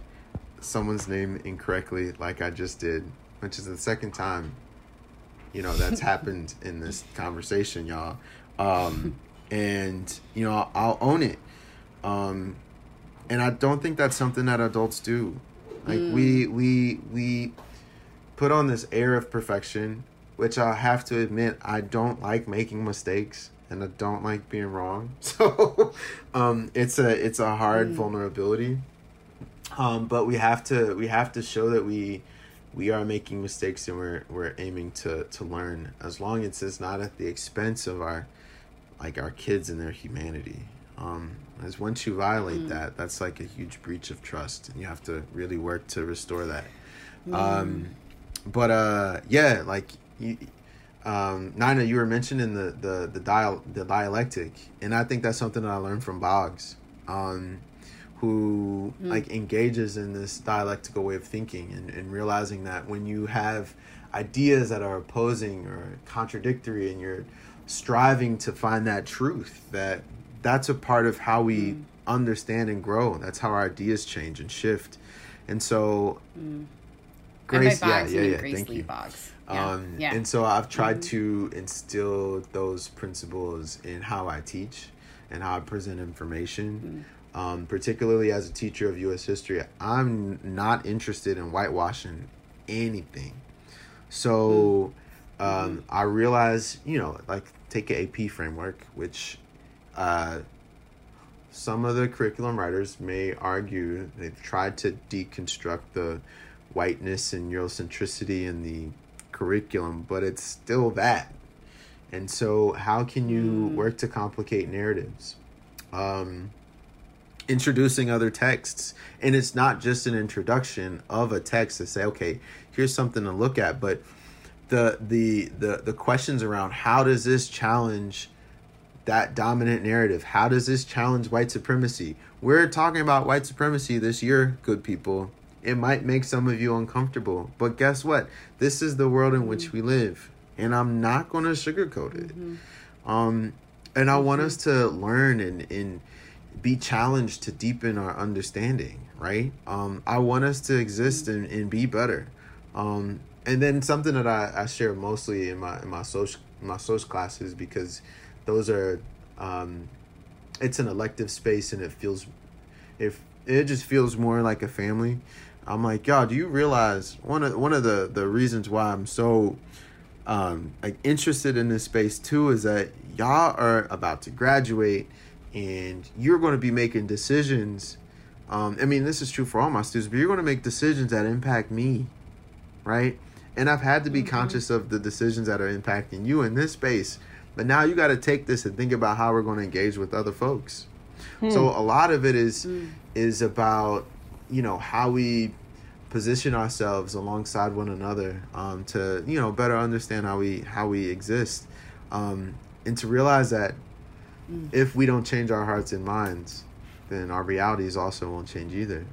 someone's name incorrectly, like I just did, which is the second time, you know, that's *laughs* happened in this conversation, y'all. Um, *laughs* and you know, I'll own it. Um, and I don't think that's something that adults do. Like mm. we we we put on this air of perfection, which I have to admit I don't like making mistakes and I don't like being wrong. *laughs* So um, it's a it's a hard mm. vulnerability. Um, but we have to we have to show that we we are making mistakes and we're we're aiming to to learn as long as it's not at the expense of our like our kids and their humanity. Um, as once you violate mm. that, that's like a huge breach of trust, and you have to really work to restore that. Mm. Um, but uh, yeah, like you, um, Nina, you were mentioning the the the dial the dialectic, and I think that's something that I learned from Boggs, um, who mm. like engages in this dialectical way of thinking and, and realizing that when you have ideas that are opposing or contradictory, and you're striving to find that truth that that's a part of how we mm. understand and grow. That's how our ideas change and shift. And so, mm. Grace, yeah, yeah, yeah. Grace thank Lee you. Boggs. Yeah. Um, yeah. And so I've tried mm-hmm. to instill those principles in how I teach and how I present information. Mm. Um, particularly as a teacher of U.S. history, I'm not interested in whitewashing anything. So mm. um, mm. I realize, you know, like take an AP framework, which uh, some of the curriculum writers may argue they've tried to deconstruct the whiteness and Eurocentricity in the curriculum, but it's still that. And so, how can you mm. work to complicate narratives? Um, introducing other texts, and it's not just an introduction of a text to say, okay, here's something to look at, but the the the the questions around how does this challenge that dominant narrative. How does this challenge white supremacy? We're talking about white supremacy this year, good people. It might make some of you uncomfortable, but guess what? This is the world in which we live, and I'm not going to sugarcoat it. Mm-hmm. Um, and I want us to learn and, and be challenged to deepen our understanding, right? Um, I want us to exist and, and be better. Um, and then something that I, I share mostly in my in my social my social classes because those are um, it's an elective space and it feels if it just feels more like a family. I'm like, y'all, do you realize one of one of the the reasons why I'm so um like interested in this space too is that y'all are about to graduate and you're going to be making decisions um I mean this is true for all my students, but you're going to make decisions that impact me, right? And I've had to be mm-hmm. conscious of the decisions that are impacting you in this space. But now you got to take this and think about how we're going to engage with other folks. Hmm. So a lot of it is hmm. is about you know how we position ourselves alongside one another um, to you know better understand how we how we exist um, and to realize that mm. if we don't change our hearts and minds then our realities also won't change either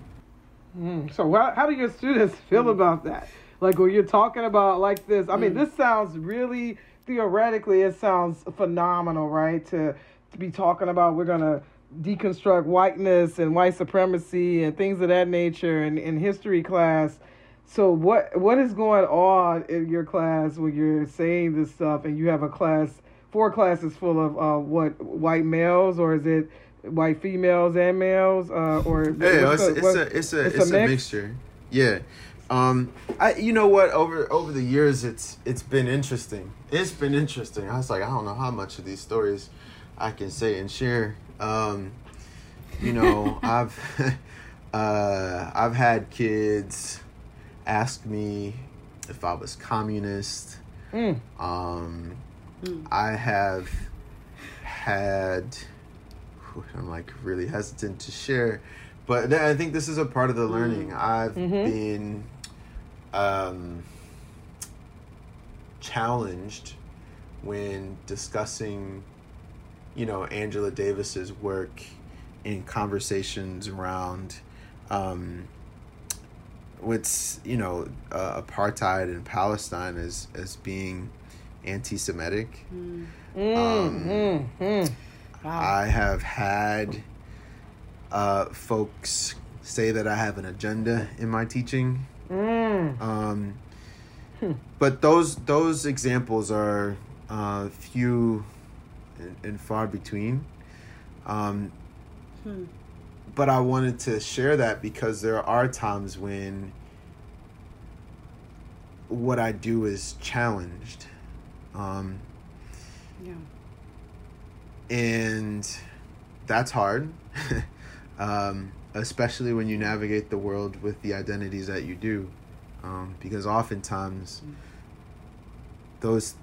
mm. so how, how do your students feel mm. about that like when you're talking about like this i mean this sounds really theoretically it sounds phenomenal right to to be talking about we're gonna deconstruct whiteness and white supremacy and things of that nature in, in history class. So what what is going on in your class when you're saying this stuff and you have a class four classes full of uh, what white males or is it white females and males uh, or yeah, it's, a, it's, a, it's a it's, it's a, a mixture. Yeah. Um, I you know what over over the years it's it's been interesting. It's been interesting. I was like I don't know how much of these stories I can say and share um, you know, *laughs* I've *laughs* uh, I've had kids ask me if I was communist. Mm. Um, mm. I have had. I'm like really hesitant to share, but I think this is a part of the learning. Mm. I've mm-hmm. been um, challenged when discussing you know Angela Davis's work in conversations around um, what's you know uh, apartheid in Palestine as as being anti-Semitic. Mm. Um, mm, mm, wow. I have had uh, folks say that I have an agenda in my teaching. Mm. Um, *laughs* hmm. But those those examples are uh, few and, and far between. Um, hmm. But I wanted to share that because there are times when what I do is challenged. Um, yeah. And that's hard, *laughs* um, especially when you navigate the world with the identities that you do. Um, because oftentimes mm. those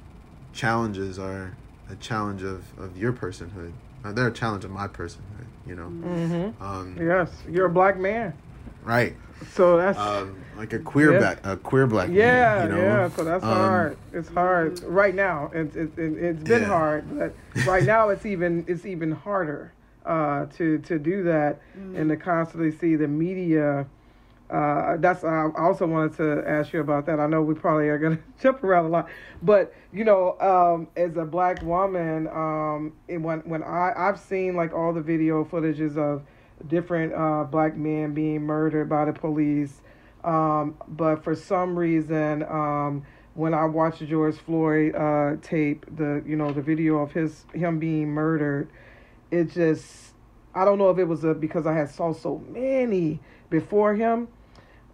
challenges are a challenge of, of your personhood. Uh, they're a challenge of my personhood, you know. Mm-hmm. Um, yes, you're a black man. Right. So that's um, like a queer yeah. black, a queer black. Yeah, man, you know? yeah. So that's um, hard. It's hard right now. It's it, it, has been yeah. hard, but right now it's even it's even harder uh, to to do that mm. and to constantly see the media uh, that's I also wanted to ask you about that. I know we probably are gonna *laughs* jump around a lot, but you know, um, as a black woman, um, when when I I've seen like all the video footages of different uh, black men being murdered by the police, um, but for some reason, um, when I watched George Floyd uh, tape, the you know the video of his him being murdered, it just I don't know if it was a, because I had saw so many before him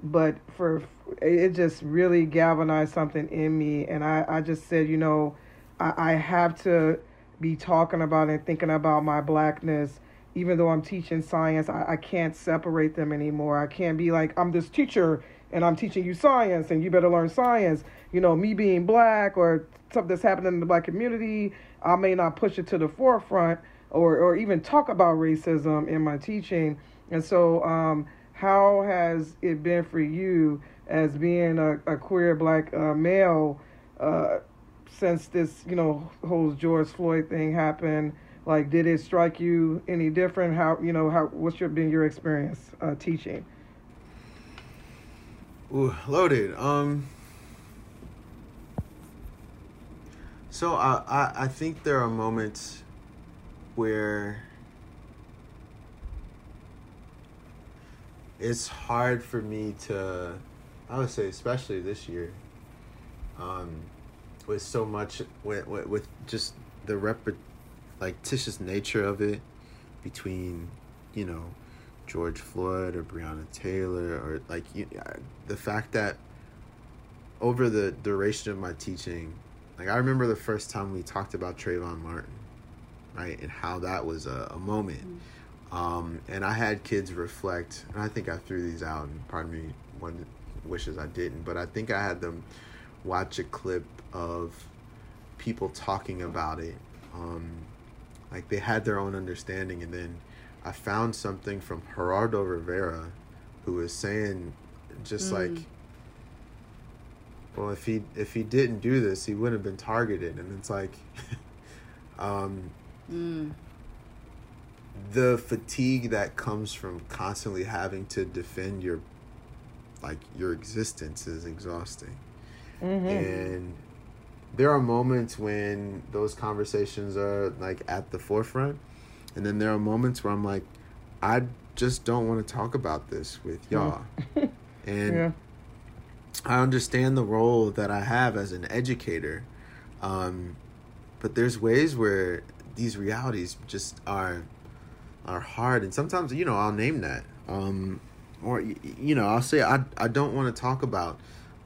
but for it just really galvanized something in me. And i, I just said you know I, I have to be talking about and thinking about my blackness. Even though i'm teaching science I, I can't separate them anymore. I can't be like i'm this teacher and i'm teaching you science and you better learn science. You know me being black or something that's happening in the black community i may not push it to the forefront or, or even talk about racism in my teaching and so um, how has it been for you as being a, a queer black uh, male uh, since this, you know, whole George Floyd thing happened? Like, did it strike you any different? How you know how what's your been your experience uh, teaching? Ooh, loaded. Um. So I, I I think there are moments where it's hard for me to I would say especially this year um with so much with with, with just the rep like titious nature of it between you know George Floyd or Breonna Taylor or like you, the fact that over the duration of my teaching like I remember the first time we talked about Trayvon Martin right and how that was a, a moment mm-hmm. um, and I had kids reflect and I think I threw these out and pardon me one wishes I didn't but I think I had them watch a clip of people talking about it um, like they had their own understanding and then i found something from Geraldo Rivera who was saying just mm. like well if he if he didn't do this he wouldn't have been targeted and it's like *laughs* um mm. the fatigue that comes from constantly having to defend your like your existence is exhausting mm-hmm. and there are moments when those conversations are like at the forefront and then there are moments where i'm like i just don't want to talk about this with y'all *laughs* and yeah. i understand the role that i have as an educator um, but there's ways where these realities just are are hard and sometimes you know i'll name that um, or you know i'll say i, I don't want to talk about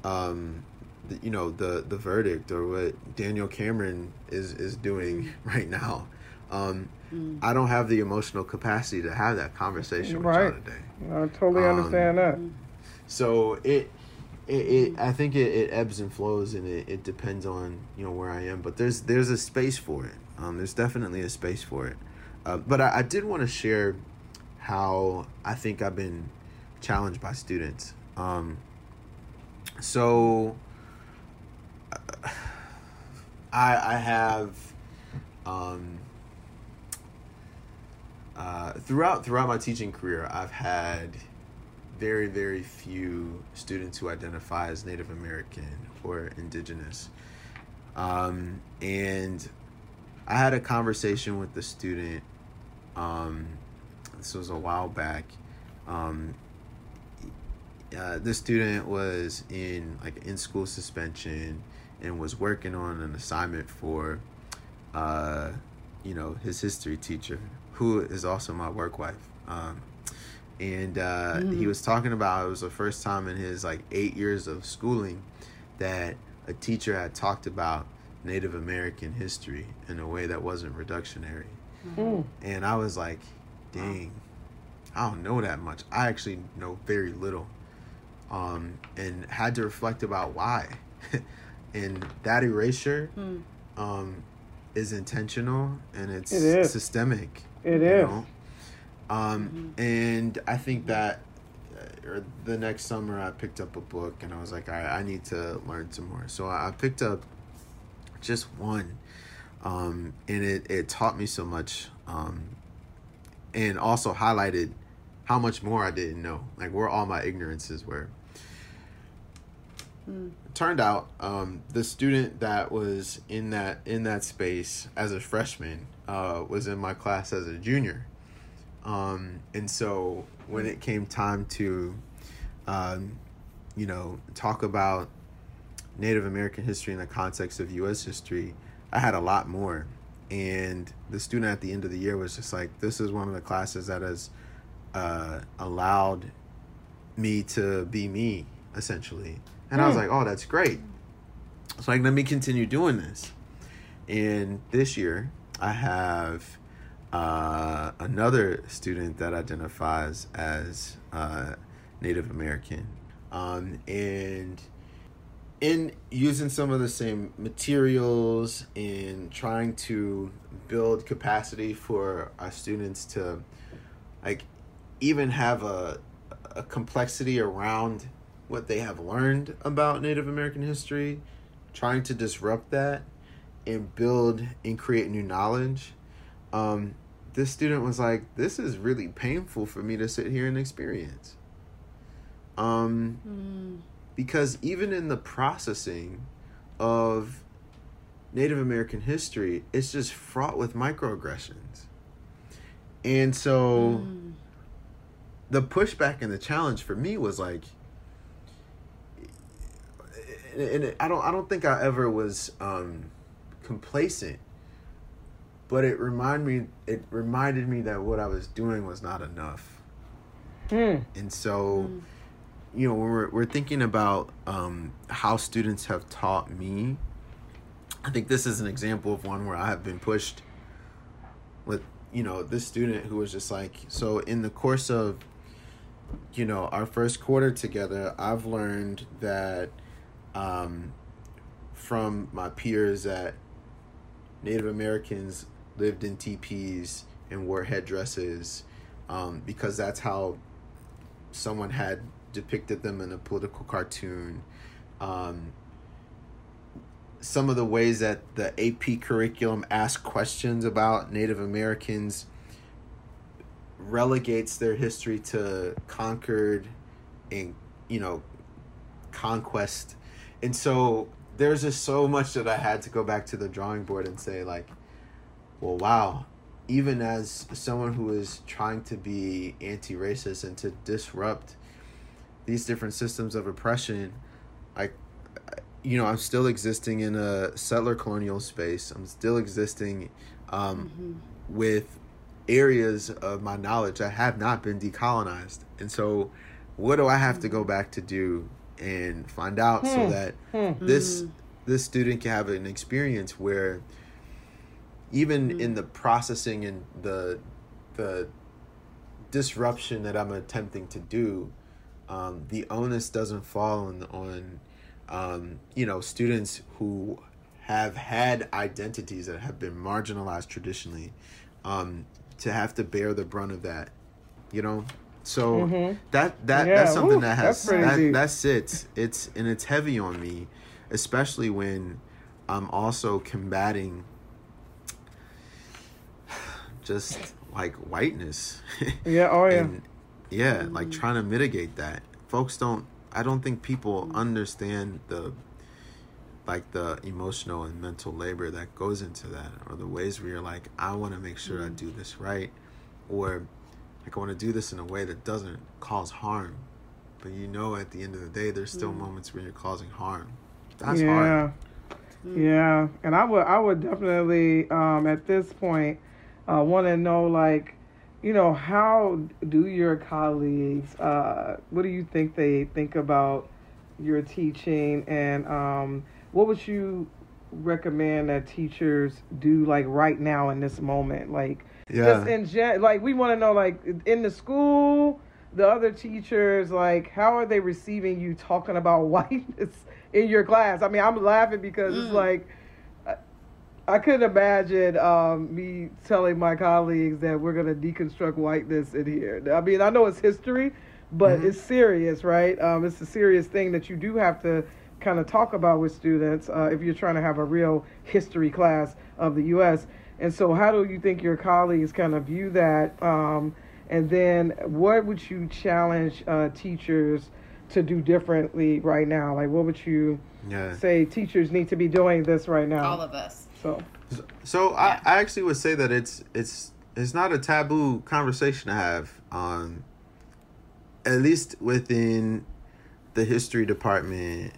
um, the, you know the the verdict or what Daniel Cameron is is doing *laughs* *laughs* right now. Um, mm. I don't have the emotional capacity to have that conversation right. with today. I totally um, understand that. So it, it, it I think it, it, ebbs and flows, and it, it depends on you know where I am. But there's there's a space for it. Um, there's definitely a space for it. Uh, but I, I did want to share how I think I've been challenged by students. Um, so I I have um, uh, throughout throughout my teaching career, I've had very very few students who identify as Native American or Indigenous, um, and I had a conversation with the student. Um, this was a while back. Um, uh, this student was in like in school suspension and was working on an assignment for, uh, you know, his history teacher, who is also my work wife. Um, and uh, mm. he was talking about it was the first time in his like eight years of schooling that a teacher had talked about Native American history in a way that wasn't reductionary. Mm. And I was like, dang, I don't know that much. I actually know very little. Um, and had to reflect about why. *laughs* and that erasure hmm. um, is intentional and it's it systemic. It is. Know? Um, mm-hmm. And I think that uh, the next summer I picked up a book and I was like, all right, I need to learn some more. So I picked up just one. Um, and it, it taught me so much um, and also highlighted how much more I didn't know, like where all my ignorances were. Mm. Turned out, um, the student that was in that in that space as a freshman uh, was in my class as a junior, um, and so when it came time to, um, you know, talk about Native American history in the context of U.S. history, I had a lot more. And the student at the end of the year was just like, "This is one of the classes that has uh, allowed me to be me, essentially." And I was hmm. like, oh, that's great. So like, let me continue doing this. And this year, I have uh, another student that identifies as uh, Native American. Um, and in using some of the same materials and trying to build capacity for our students to like even have a, a complexity around what they have learned about Native American history, trying to disrupt that and build and create new knowledge. um, this student was like, "This is really painful for me to sit here and experience." Um, mm. Because even in the processing of Native American history, it's just fraught with microaggressions. And so mm. the pushback and the challenge for me was like and I don't I don't think I ever was um, complacent but it reminded me it reminded me that what I was doing was not enough. Mm. And so mm. You know, when we're we're thinking about um, how students have taught me I think this is an example of one where I have been pushed with, you know, this student who was just like, so in the course of, you know, our first quarter together, I've learned that um, from my peers that Native Americans lived in teepees and wore headdresses um, because that's how someone had depicted them in a political cartoon. Um, some of the ways that the AP curriculum asks questions about Native Americans relegates their history to conquered and you know conquest and so there's just so much that i had to go back to the drawing board and say like well wow even as someone who is trying to be anti-racist and to disrupt these different systems of oppression I, you know, I'm still existing in a settler colonial space. I'm still existing um, mm-hmm. with areas of my knowledge that have not been decolonized. And so, what do I have to go mm-hmm. back to do and find out hmm. so that hmm. this mm. this student can have an experience where even mm. in the processing and the the disruption that I'm attempting to do, um, the onus doesn't fall on on um, you know, students who have had identities that have been marginalized traditionally, um, to have to bear the brunt of that, you know. So mm-hmm. that that yeah. that's something that has that, that sits. It's and it's heavy on me, especially when I'm also combating *sighs* just like whiteness. Yeah. Oh *laughs* yeah. and, yeah, mm-hmm. like trying to mitigate that. Folks don't I don't think people understand the like the emotional and mental labor that goes into that or the ways where you're like I want to make sure mm-hmm. I do this right or like I want to do this in a way that doesn't cause harm but you know at the end of the day there's still mm-hmm. moments where you're causing harm that's yeah. hard yeah and I would I would definitely um at this point uh want to know like you know, how do your colleagues, uh, what do you think they think about your teaching? And um, what would you recommend that teachers do, like right now in this moment? Like, yeah. just in gen- like, we want to know, like, in the school, the other teachers, like, how are they receiving you talking about *laughs* whiteness in your class? I mean, I'm laughing because mm. it's like, I couldn't imagine um, me telling my colleagues that we're going to deconstruct whiteness in here. I mean, I know it's history, but mm-hmm. it's serious, right? Um, it's a serious thing that you do have to kind of talk about with students uh, if you're trying to have a real history class of the U.S. And so, how do you think your colleagues kind of view that? Um, and then, what would you challenge uh, teachers to do differently right now? Like, what would you yeah. say teachers need to be doing this right now? All of us. So, so yeah. I, I actually would say that it's it's it's not a taboo conversation to have on at least within the history department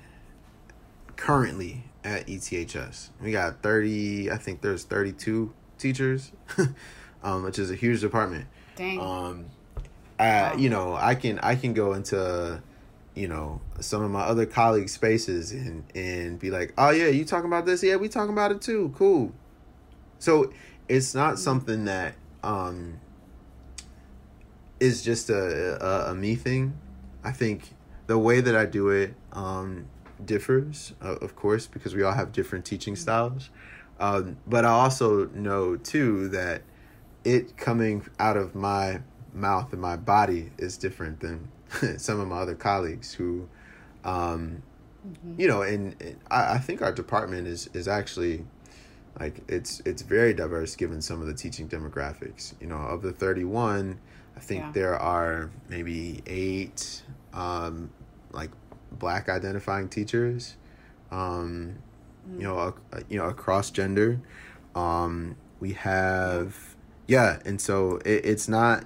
currently at ETHS. We got 30, I think there's 32 teachers, *laughs* um, which is a huge department. Dang. Um, I, wow. you know, I can I can go into you know some of my other colleagues spaces and and be like oh yeah you talking about this? Yeah we talking about it too. Cool. So it's not mm-hmm. something that um is just a, a, a me thing. I think the way that i do it um differs uh, of course because we all have different teaching mm-hmm. styles. Um but i also know too that it coming out of my mouth and my body is different than *laughs* some of my other colleagues who, um, mm-hmm. you know, and, and I, I, think our department is is actually like it's it's very diverse given some of the teaching demographics. You know, of the 31, I think yeah. there are maybe eight um, like black identifying teachers. Um, mm. You know, uh, you know, across gender. Um, we have yeah, and so it, it's not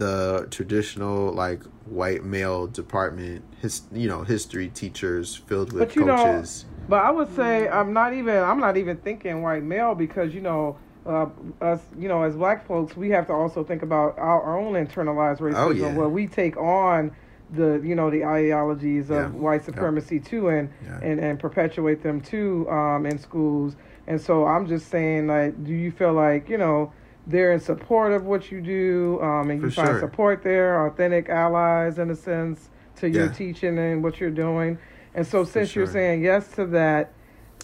the traditional like white male department his you know history teachers filled with coaches know, but i would say i'm not even i'm not even thinking white male because you know uh, us you know as black folks we have to also think about our, own internalized racism oh, yeah. where we take on the you know the ideologies of yeah. white supremacy too and, and and perpetuate them too um, in schools and so i'm just saying like do you feel like you know they're in support of what you do, um, and you For find sure. support there, authentic allies in a sense to your teaching and what you're doing. And so, since sure. you're saying yes to that,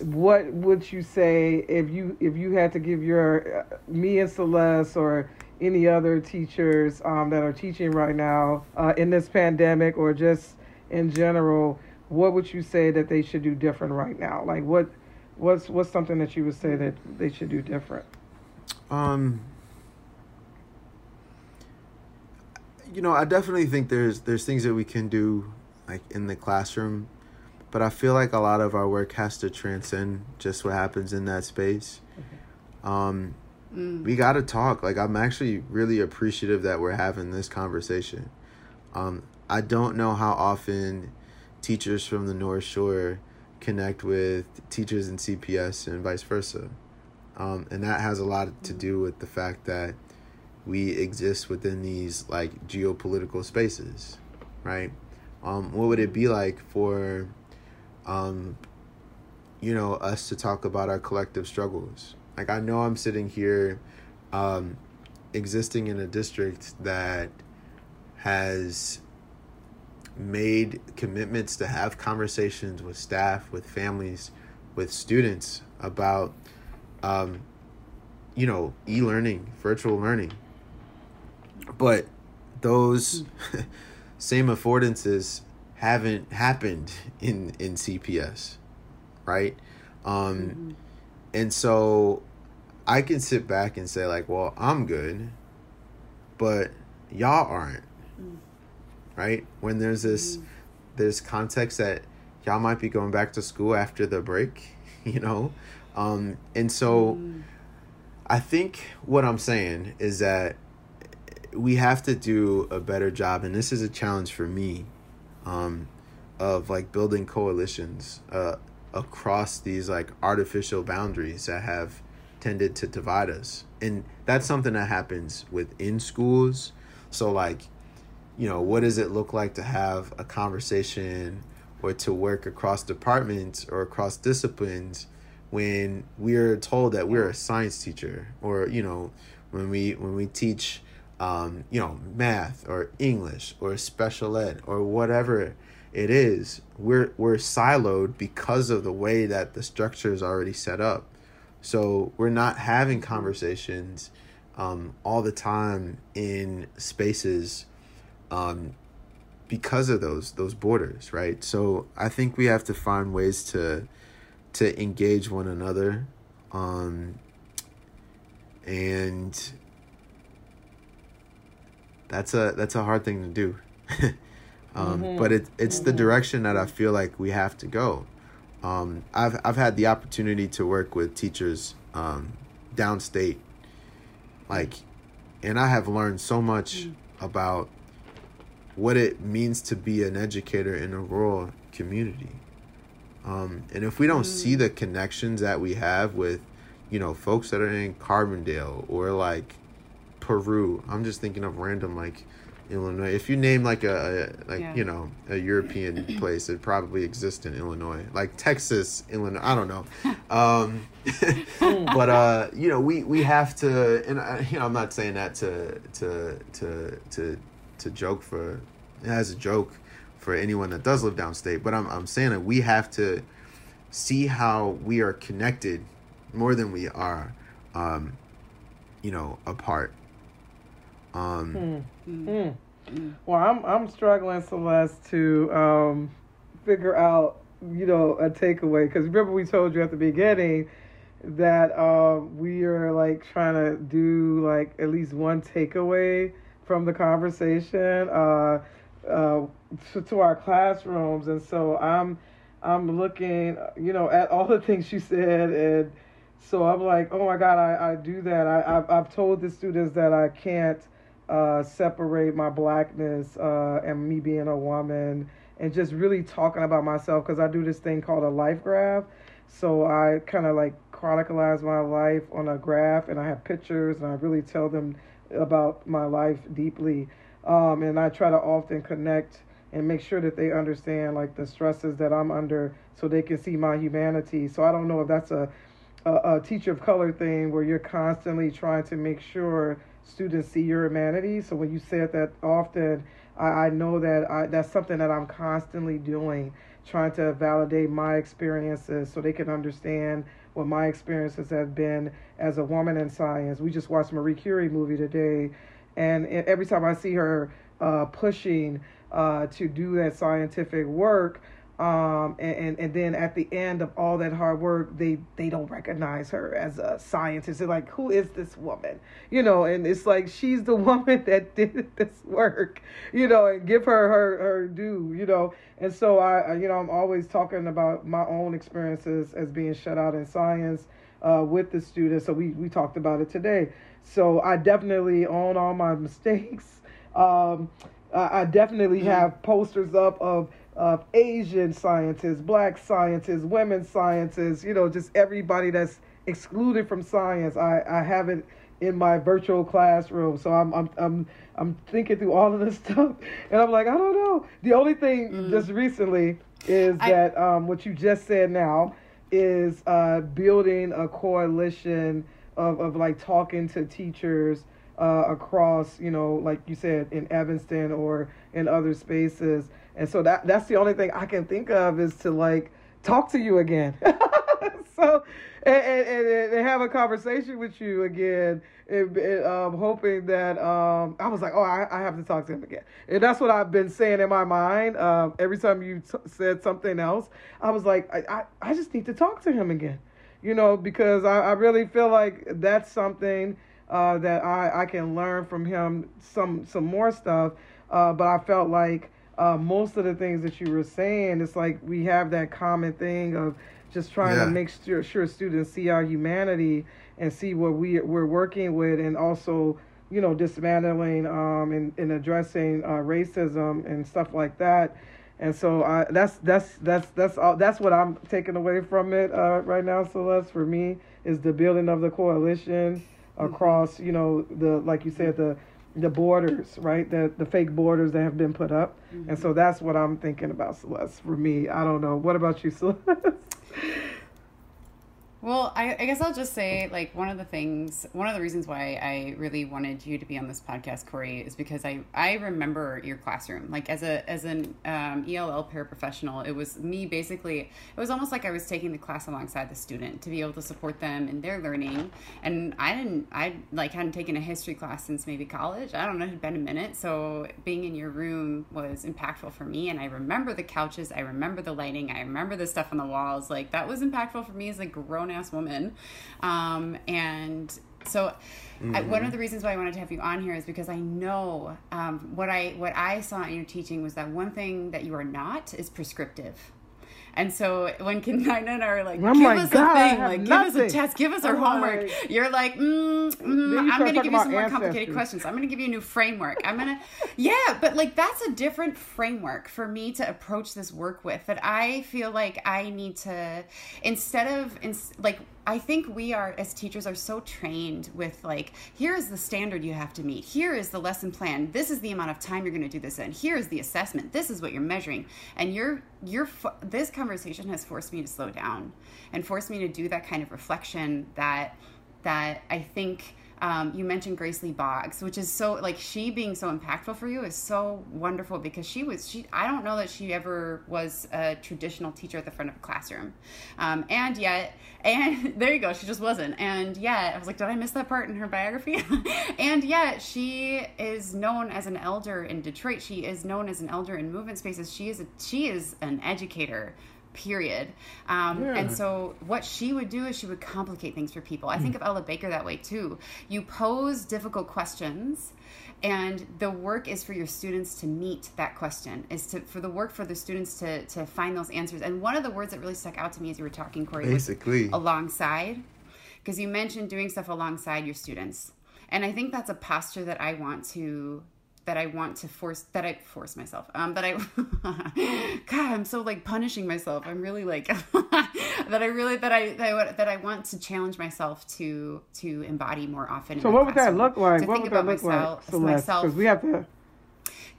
what would you say if you if you had to give your uh, me and Celeste or any other teachers um, that are teaching right now uh, in this pandemic or just in general, what would you say that they should do different right now? Like what what's what's something that you would say that they should do different? Um, you know, I definitely think there's there's things that we can do like in the classroom, but I feel like a lot of our work has to transcend just what happens in that space. Um, mm. we got to talk. Like I'm actually really appreciative that we're having this conversation. Um, I don't know how often teachers from the North Shore connect with teachers in CPS and vice versa. Um, and that has a lot to do with the fact that we exist within these like geopolitical spaces, right? Um, what would it be like for, um, you know, us to talk about our collective struggles? Like I know I'm sitting here, um, existing in a district that has made commitments to have conversations with staff, with families, with students about um, you know, e learning, virtual learning. But those *laughs* same affordances haven't happened in in CPS, right? Um, mm-hmm. And so I can sit back and say like, well, I'm good, but y'all aren't, mm. right? When there's this, mm-hmm. there's context that y'all might be going back to school after the break, *laughs* you know, um, and so mm. I think what I'm saying is that we have to do a better job, and this is a challenge for me, um, of like building coalitions uh, across these like artificial boundaries that have tended to divide us. And that's something that happens within schools. So, like, you know, what does it look like to have a conversation or to work across departments or across disciplines when we're told that we're a science teacher or you know when we when we teach um, you know math or english or special ed or whatever it is we're we're siloed because of the way that the structure is already set up. So we're not having conversations um, all the time in spaces um, because of those those borders right? So i think we have to find ways to to engage one another um, and that's a that's a hard thing to do *laughs* um, mm-hmm. but it, it's mm-hmm. the direction that i feel like we have to go um, I've, I've had the opportunity to work with teachers um, downstate like and i have learned so much mm. about what it means to be an educator in a rural community um, and if we don't mm. see the connections that we have with, you know, folks that are in Carbondale or like Peru, I'm just thinking of random like Illinois. If you name like a, a like yeah. you know a European *coughs* place, it probably exists in Illinois, like Texas, Illinois. I don't know, *laughs* um, *laughs* but uh, you know we we have to, and I, you know I'm not saying that to to to to to joke for as a joke for anyone that does live downstate. But I'm I'm saying that we have to see how we are connected more than we are, um, you know, apart. Um. Hmm. Hmm. Well, I'm I'm struggling, Celeste, to um, figure out you know a takeaway because remember we told you at the beginning that uh, we are like trying to do like at least one takeaway from the conversation uh, uh, to, to our classrooms, and so I'm I'm looking, you know, at all the things she said, and so I'm like, oh my God, I, I do that. I I've, I've told the students that I can't uh, separate my blackness uh, and me being a woman, and just really talking about myself because I do this thing called a life graph. So I kind of like chronicleize my life on a graph, and I have pictures, and I really tell them about my life deeply. Um, and I try to often connect and make sure that they understand like the stresses that I'm under so they can see my humanity. So I don't know if that's a, a, a teacher of color thing where you're constantly trying to make sure students see your humanity. So when you said that often, I, I know that I, that's something that I'm constantly doing, trying to validate my experiences so they can understand what my experiences have been as a woman in science. We just watched Marie Curie movie today, and every time I see her uh, pushing uh, to do that scientific work, um, and, and, and then at the end of all that hard work, they they don't recognize her as a scientist. They're like, who is this woman? You know, and it's like she's the *laughs* woman that did this work, you know, and give her her her due, you know. And so I, you know, I'm always talking about my own experiences as being shut out in science uh, with the students. So we we talked about it today. So I definitely own all my *laughs* mistakes. Um, I, I definitely mm-hmm. have posters up of of Asian scientists, black scientists, women scientists, you know, just everybody that's excluded from science. I, I have it in my virtual classroom. So I'm I'm I'm I'm thinking through all of this *laughs* stuff and I'm like, I don't know. The only thing mm. just recently is I, that um, what you just said now is uh, building a coalition of, of like talking to teachers uh, across, you know, like you said, in Evanston or in other spaces and so that that's the only thing I can think of is to like talk to you again. *laughs* so and, and, and, have a conversation with you again. And, and um, hoping that um, I was like, oh, I, I have to talk to him again. And that's what I've been saying in my mind. Um, every time you t- said something else, I was like, I, I, I just need to talk to him again. You know, because I, I really feel like that's something uh, that I, I can learn from him some some more stuff. Uh, but I felt like uh, most of the things that you were saying, it's like we have that common thing of just trying yeah. to make sure, sure students see our humanity and see what we we're working with, and also you know dismantling um, and, and addressing uh, racism and stuff like that. And so I, that's that's that's that's all, that's what I'm taking away from it uh, right now, Celeste. For me, is the building of the coalition. Across, you know, the like you said, the the borders, right? The the fake borders that have been put up. Mm-hmm. And so that's what I'm thinking about Celeste for me. I don't know. What about you, Celeste? *laughs* Well, I, I, guess I'll just say, like, one of the things, one of the reasons why I really wanted you to be on this podcast, Corey, is because I, I remember your classroom. Like, as a as an um, ELL paraprofessional, it was me basically. It was almost like I was taking the class alongside the student to be able to support them in their learning. And I didn't, I like hadn't taken a history class since maybe college. I don't know, it had been a minute. So being in your room was impactful for me. And I remember the couches, I remember the lighting, I remember the stuff on the walls. Like that was impactful for me as a grown ass woman. Um, and so mm-hmm. I, one of the reasons why I wanted to have you on here is because I know um, what I what I saw in your teaching was that one thing that you are not is prescriptive. And so when Kenina *laughs* and I are like, oh give us God, a thing, like give nothing. us a test, give us our homework, you're like, mm, mm, I'm going to give you some more complicated questions. I'm going to give you a new framework. I'm going *laughs* to, yeah, but like that's a different framework for me to approach this work with that I feel like I need to, instead of, in, like, I think we are, as teachers, are so trained with like, here is the standard you have to meet. Here is the lesson plan. This is the amount of time you're going to do this in. Here is the assessment. This is what you're measuring. And you're, you're, this conversation has forced me to slow down and forced me to do that kind of reflection that, that I think um, you mentioned Grace Lee Boggs, which is so like she being so impactful for you is so wonderful because she was she I don't know that she ever was a traditional teacher at the front of a classroom, um, and yet and *laughs* there you go she just wasn't and yet I was like did I miss that part in her biography, *laughs* and yet she is known as an elder in Detroit. She is known as an elder in movement spaces. She is a, she is an educator period. Um, Yeah. And so what she would do is she would complicate things for people. I think of Ella Baker that way too. You pose difficult questions and the work is for your students to meet that question is to for the work for the students to to find those answers and one of the words that really stuck out to me as you were talking corey Basically. alongside because you mentioned doing stuff alongside your students and i think that's a posture that i want to that I want to force that I force myself. Um, that I *laughs* God, I'm so like punishing myself. I'm really like *laughs* that. I really that I that I, that I want to challenge myself to to embody more often. So what would that look like? To What think would that about look myself, like, Because we have to.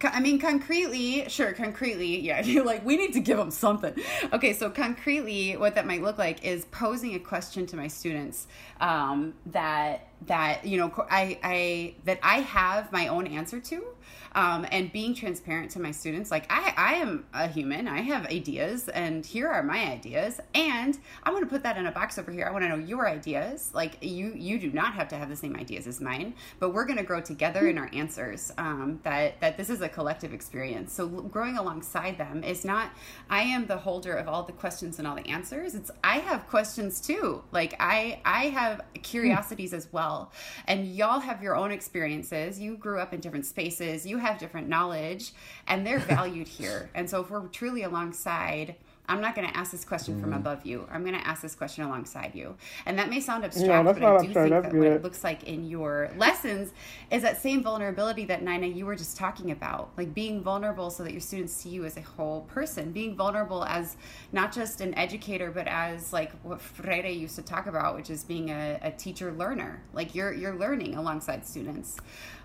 I mean, concretely, sure, concretely, yeah. *laughs* You're like, we need to give them something. Okay, so concretely, what that might look like is posing a question to my students um, that that you know, I, I that I have my own answer to, um, and being transparent to my students. Like, I, I am a human. I have ideas, and here are my ideas, and I want to put that in a box over here. I want to know your ideas. Like, you you do not have to have the same ideas as mine, but we're going to grow together in our answers. Um, that that this is a collective experience. So growing alongside them is not. I am the holder of all the questions and all the answers. It's I have questions too. Like I I have curiosities as well, and y'all have your own experiences. You grew up in different spaces. You have different knowledge, and they're valued here. And so if we're truly alongside. I'm not going to ask this question from above you. I'm going to ask this question alongside you. And that may sound abstract, but I do think That's that what it looks like in your lessons is that same vulnerability that Nina you were just talking about, like being vulnerable so that your students see you as a whole person, being vulnerable as not just an educator, but as like what Freire used to talk about, which is being a, a teacher learner. Like you're you're learning alongside students.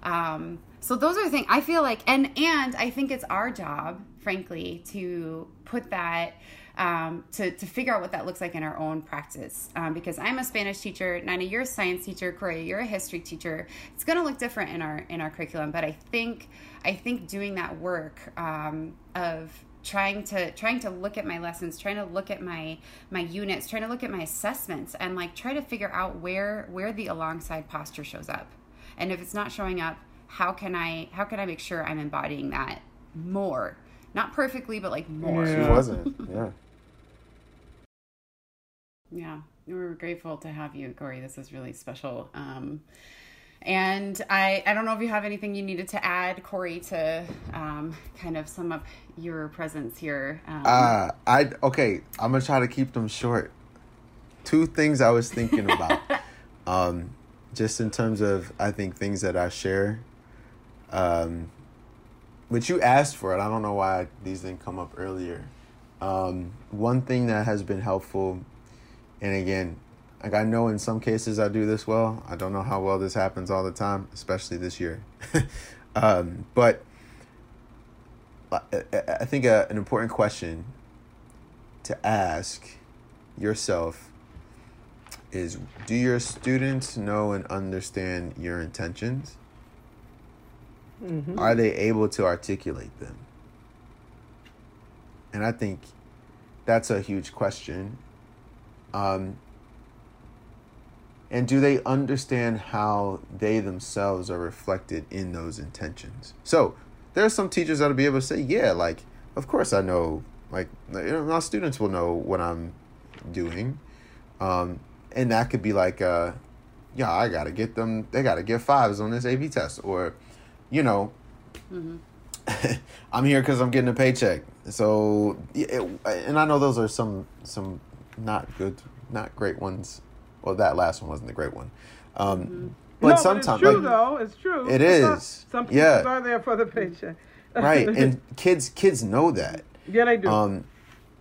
Um, so those are the things I feel like, and and I think it's our job, frankly, to put that um, to, to figure out what that looks like in our own practice. Um, because I'm a Spanish teacher, Nina, you're a science teacher, Corey, you're a history teacher. It's going to look different in our in our curriculum, but I think I think doing that work um, of trying to trying to look at my lessons trying to look at my my units trying to look at my assessments and like try to figure out where where the alongside posture shows up and if it's not showing up how can i how can i make sure i'm embodying that more not perfectly but like more Yeah. She wasn't. *laughs* Yeah. Yeah, we're grateful to have you, Corey. This is really special. Um, and I, I don't know if you have anything you needed to add, Corey, to um, kind of sum up your presence here. Um, Uh, I okay. I'm gonna try to keep them short. Two things I was thinking about, *laughs* um, just in terms of I think things that I share, um, which you asked for it. I don't know why these didn't come up earlier. Um, one thing that has been helpful, and again, like I know in some cases I do this well. I don't know how well this happens all the time, especially this year. *laughs* um, but I I- I think a, an important question to ask yourself is do your students know and understand your intentions? Mhm. Are they able to articulate them? And I think that's a huge question. Um, and do they understand how they themselves are reflected in those intentions? So there are some teachers that'll be able to say, yeah, like, of course I know, like, you know, my students will know what I'm doing. Um, and that could be like, uh, yeah, I got to get them, they got to get fives on this AP test. Or, you know, *laughs* I'm here because I'm getting a paycheck. So, it, and I know those are some some not good, not great ones. Well, that last one wasn't the great one. Um, But no, sometimes, it's true like, though. It's true. It's not- Some people Yeah. are there for the paycheck. right, and *laughs* kids kids know that. yeah, they do. Um,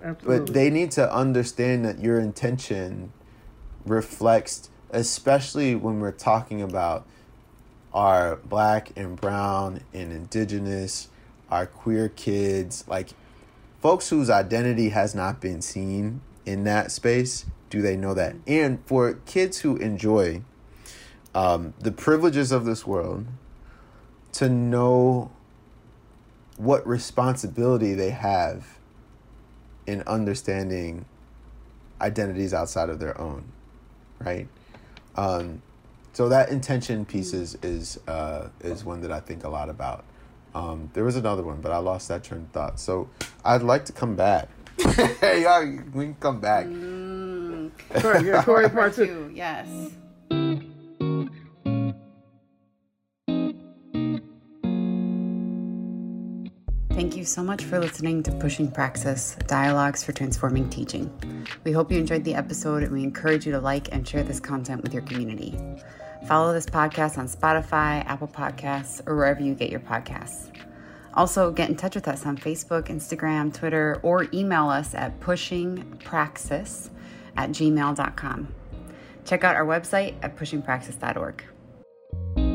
Absolutely. but they need to understand that your intention reflects especially when we're talking about our black and brown and indigenous our queer kids like folks whose identity has not been seen in that space do they know that and for kids who enjoy um, the privileges of this world to know what responsibility they have in understanding identities outside of their own, right? Um, so that intention piece is is uh, is one that I think a lot about. Um, there was another one, but I lost that train of thought. So I'd like to come back hey, y'all, we can come back. Mm. Corey, yeah, Corey part Part two. two, *laughs* yes. Thank you so much for listening to Pushing Praxis Dialogues for Transforming Teaching. We hope you enjoyed the episode and we encourage you to like and share this content with your community. Follow this podcast on Spotify, Apple Podcasts, or wherever you get your podcasts. Also, get in touch with us on Facebook, Instagram, Twitter, or email us at pushingpraxis at gmail.com. Check out our website at pushingpraxis.org.